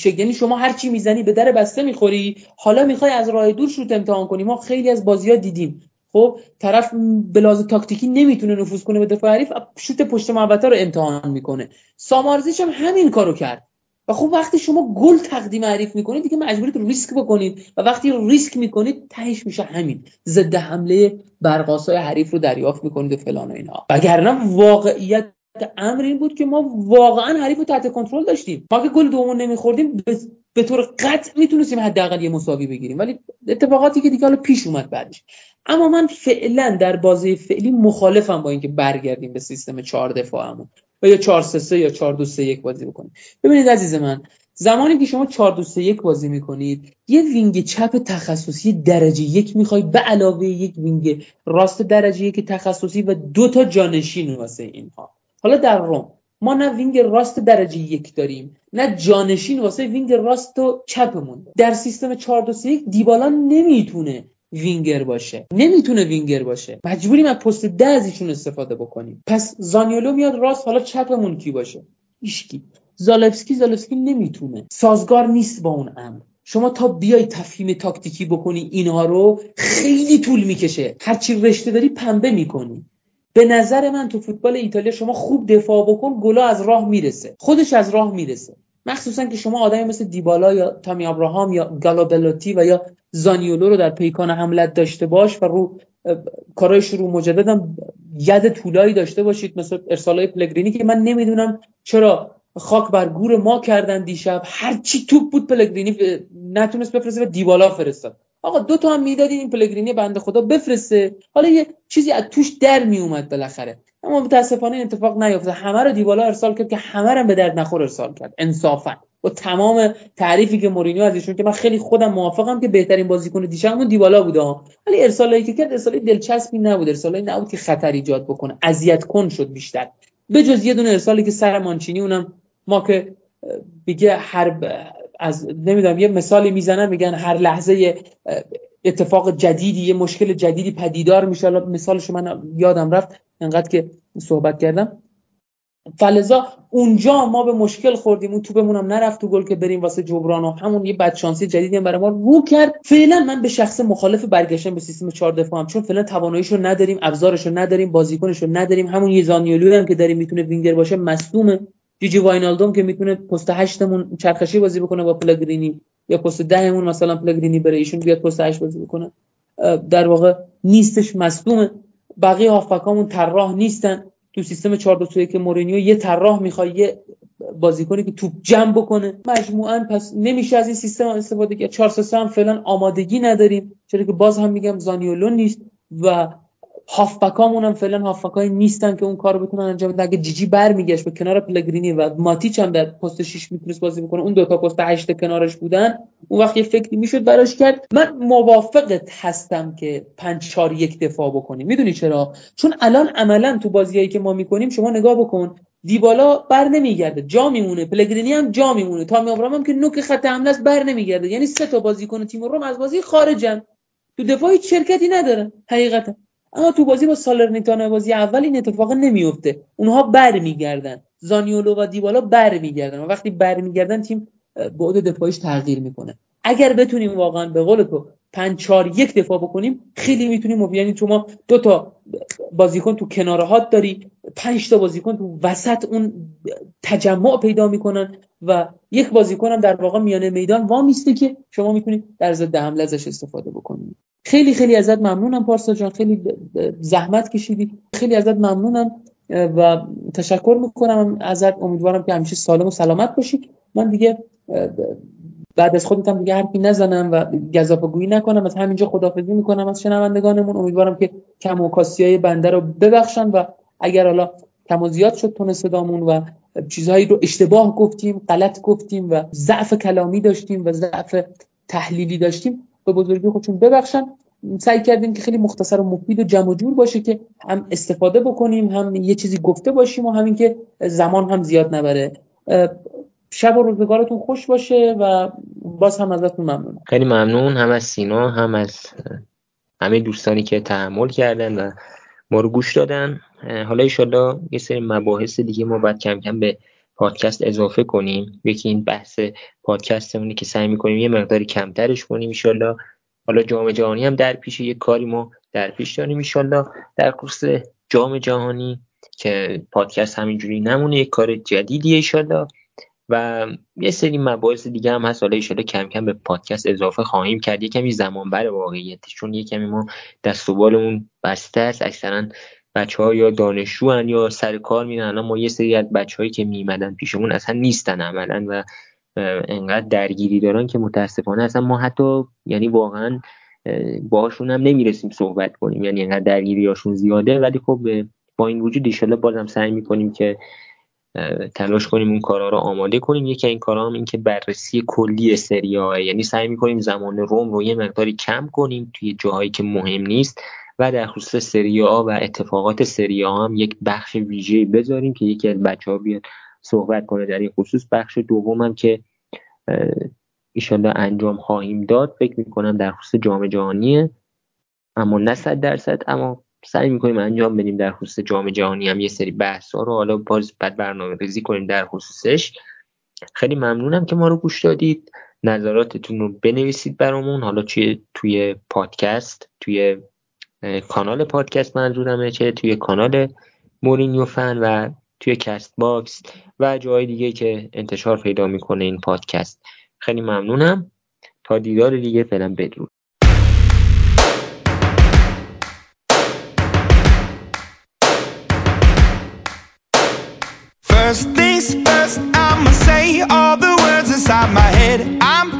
یعنی شما هر چی می‌زنی به در بسته می‌خوری. حالا می‌خوای از راه دور شوت امتحان کنی. ما خیلی از بازی ها دیدیم. خب طرف بلاز تاکتیکی نمی‌تونه نفوذ کنه به دفاع حریف شوت پشت محوطه رو امتحان می‌کنه. سامارزیچ هم همین کارو کرد. و خب وقتی شما گل تقدیم حریف می‌کنید دیگه مجبورید ریسک بکنید و وقتی ریسک می‌کنید تهش میشه همین ضد حمله برقاسای حریف رو دریافت می‌کنید و فلان و اینا. وگرنه واقعیت امر این بود که ما واقعا حریف رو تحت کنترل داشتیم. ما که گل دومون نمیخوردیم به طور قطع می‌تونستیم حداقل یه مساوی بگیریم. ولی اتفاقاتی که دیگه حالا پیش اومد بعدش. اما من فعلا در بازی فعلی مخالفم با اینکه برگردیم به سیستم چهار دفاعمون. و یا 4 3 3 یا 4 2 3 1 بازی بکنید. ببینید عزیز من زمانی که شما 4 2 3 1 بازی می‌کنید یه wing چپ تخصصی درجه یک می‌خوای به علاوه یک wing راست درجه یک تخصصی و دو تا جانشین واسه اینها. حالا در روم ما نه wing راست درجه یک داریم نه جانشین واسه wing راست و چپمون. در سیستم 4 2 3 1 دیبالا نمی‌تونه وینگر باشه. نمی‌تونه وینگر باشه. مجبوریم از پست ده از ایشون استفاده بکنیم. پس زانیولو میاد راست حالا چپمون کی باشه؟ ایشکی. زالفسکی زالفسکی نمی‌تونه. سازگار نیست با اون امر. شما تا بیای تفهیم تاکتیکی بکنی اینها رو خیلی طول می‌کشه. هرچی رشته داری پنبه می‌کنی. به نظر من تو فوتبال ایتالیا شما خوب دفاع بکن گلا از راه می‌رسه. خودش از راه می‌رسه. مخصوصا که شما آدمی مثل دیبالا یا تامی ابراهام یا گالابلوتی و یا زانیولو رو در پیکان حملت داشته باش و رو کارای شروع مجدد هم ید طولایی داشته باشید مثل ارسالای پلگرینی که من نمی‌دونم چرا خاک بر گور ما کردن دیشب. هر چی توپ بود پلگرینی نتونست بفرسته و دیبالا فرستاد. آقا دو تا هم می‌دادی این پلگرینی بنده خدا بفرسته. حالا یه چیزی از توش در میومد بالاخره. اما متاسفانه این اتفاق نیفتاد همه رو دیبالا ارسال کرد که همه رو به درد نخور ارسال کرد انصافا. با تمام تعریفی که مورینیو ازشون که من خیلی خودم موافقم که بهترین بازیکن دیشبمون دیبالا بوده ولی ارسالایی که کرد ارسال دلچسبی نبود. ارسالایی نبود که خطر ایجاد بکنه. اذیت کن شد بیشتر. به جز یه دونه ارسالی که سر مانچینی اونم ما که بگه هر از نمی‌دونم یه مثالی می‌زنن میگن هر لحظه اتفاق جدیدی یه مشکل جدیدی پدیدار میشه. مثالش من یادم رفت انقدر که صحبت کردم. فلزا اونجا ما به مشکل خوردیم اون توپمون هم نرفت تو گل که بریم واسه جبران و همون یه بدشانسی جدیدی هم برای ما رو کرد. فعلا من به شخص مخالف برگشتن به سیستم 4 دفاع هم چون فعلا تواناییشو نداریم ابزارشو نداریم بازیکنشو نداریم. همون یه زانیولو هم که داریم می‌تونه وینگر باشه مصدومه. جیجی واینالدوم که می‌تونه پست 8 مون چرخشی بازی بکنه با پلگرینی یا پست 10 مون مثلا پلگرینی بره ایشون بیاد پست 8 بازی بکنه. در واقع نیستش مصدومه بقیه هافبکامون طراح نیستن. تو سیستم 4 2 که مورینیو یه طراح می‌خواد یه بازیکنی که توپ جمع بکنه. مجموعا پس نمیشه از این سیستم استفاده کرد. 4 3 هم فعلا آمادگی نداریم. چرا که باز هم میگم زانیولو نیست و هافبکامون هم فعلا هافبکایی نیستن که اون کارو بتونن انجام بدن. اگه جیجی برمیگشت به کنار پلگرینی و ماتیچ هم در پست 6 می‌تونست بازی بکنه اون دو تا پست 8 کنارش بودن اون وقت یه فکری می‌شد براش کرد. من موافقت هستم که 5 4 1 دفاع بکنیم. می‌دونی چرا؟ چون الان عملا تو بازیایی که ما می‌کنیم شما نگاه بکن دیبالا بر نمیگرده. جا میمونه. پلگرینی هم جا میمونه. تا ابراهام هم که نوک خط حمله است بر نمیگرده. یعنی سه تا بازیکن تیم روم از بازی خارجن. تو دفاعی شرکتی ندارن حقیقتا. اما تو بازی با سالرنیتانا بازی اول این اتفاق نمیفته اونها برمیگردن. زانیولو و دیبالا برمیگردن. و وقتی برمیگردن تیم بعد دفاعیش تغییر می‌کنه. اگر بتونیم واقعا به قول تو 5 4 1 دفاع بکنیم خیلی می‌تونیم یعنی تو ما دو تا بازیکن تو کناره هات داری پنج تا بازیکن تو وسط اون تجمع پیدا می‌کنن و یک بازیکن هم در واقع میانه میدان وامیسته که شما می‌تونید در ضد حمله ازش استفاده بکنید. خیلی خیلی ازت ممنونم پارسا جان. خیلی زحمت کشیدی. خیلی ازت ممنونم و تشکر می‌کنم ازت. امیدوارم که همیشه سالم و سلامت باشی. من دیگه بعد از خودتم دیگه حرفی نزنم و گزافگویی نکنم. از همینجا خدافزی می‌کنم از شنوندگانمون. امیدوارم که کم و های بنده رو ببخشن و اگر حالا کم و زیاد شد تون صدامون و چیزهایی رو اشتباه گفتیم غلط گفتیم و ضعف کلامی داشتیم و ضعف تحلیلی داشتیم به بزرگی خودشون ببخشن. سعی کردیم که خیلی مختصر و مفید و جمع جور باشه که هم استفاده بکنیم هم یه چیزی گفته باشیم و همین که زمان هم زیاد نبره. شب و روزگارتون خوش باشه و باز هم ازتون ممنون خیلی ممنون. هم از سینا هم از همه دوستانی که تحمل کردن و ما رو گوش دادن. حالا ایشالله یه سری مباحث دیگه ما باید کم کم به پادکست اضافه کنیم. یکی این بحث پادکستمونی که سعی می‌کنیم یه مقداری کمترش کنیم ایشالله حالا جام جهانی هم در پیش یه کاری ما در پیش داریم ایشالله در کورس جام جهانی که پادکست همینجوری نمونه یه کار جدیدیه ایشالله و یه سری مباحث دیگه هم هست. حالا ایشالا کم کم به پادکست اضافه خواهیم کرد. یه کمی زمان بر واقعیتش چون یه کمی ما دست و بالمون بسته است. اکثرا بچه ها یا دانشجو یا سر کار میرن ما یه سری از بچه هایی که میمدن پیشمون اصلا نیستن عملا و انقدر درگیری دارن که متاسفانه اصلا ما حتی یعنی واقعا باهاشون هم نمی‌رسیم صحبت کنیم. یعنی انقدر درگیری هاشون زیاده ولی خب با این وجود ایشالا بازم سعی می‌کنیم که تلاش کنیم اون کارا رو آماده کنیم. یکی این کارا هم این که بررسی کلی سری یعنی سعی می‌کنیم زمان روم رو یه مقداری کم کنیم توی جاهایی که مهم نیست. و در خصوص سری آ و اتفاقات سری آ هم یک بخش ویژه بذاریم که یکی از بچه ها بیاد صحبت کنه در این خصوص. بخش دوم هم که ایشالله انجام خواهیم داد فکر می‌کنم در خصوص جام جهانیه. اما نه صد درصد اما سعی می‌کنیم انجام بدیم در خصوص جام جهانی هم یه سری بحث ها رو. حالا باز بعد برنامه ریزی کنیم در خصوصش. خیلی ممنونم که ما رو گوش دادید. نظراتتون رو بنویسید برامون. حالا چه توی پادکست توی کانال پادکست منظورمه چه؟ توی کانال مورینیو فن و توی Castbox و جای دیگه که انتشار پیدا می‌کنه این پادکست. خیلی ممنونم. تا دیدار دیگه فعلا بدرود. First things first, I'ma say all the words inside my head. I'm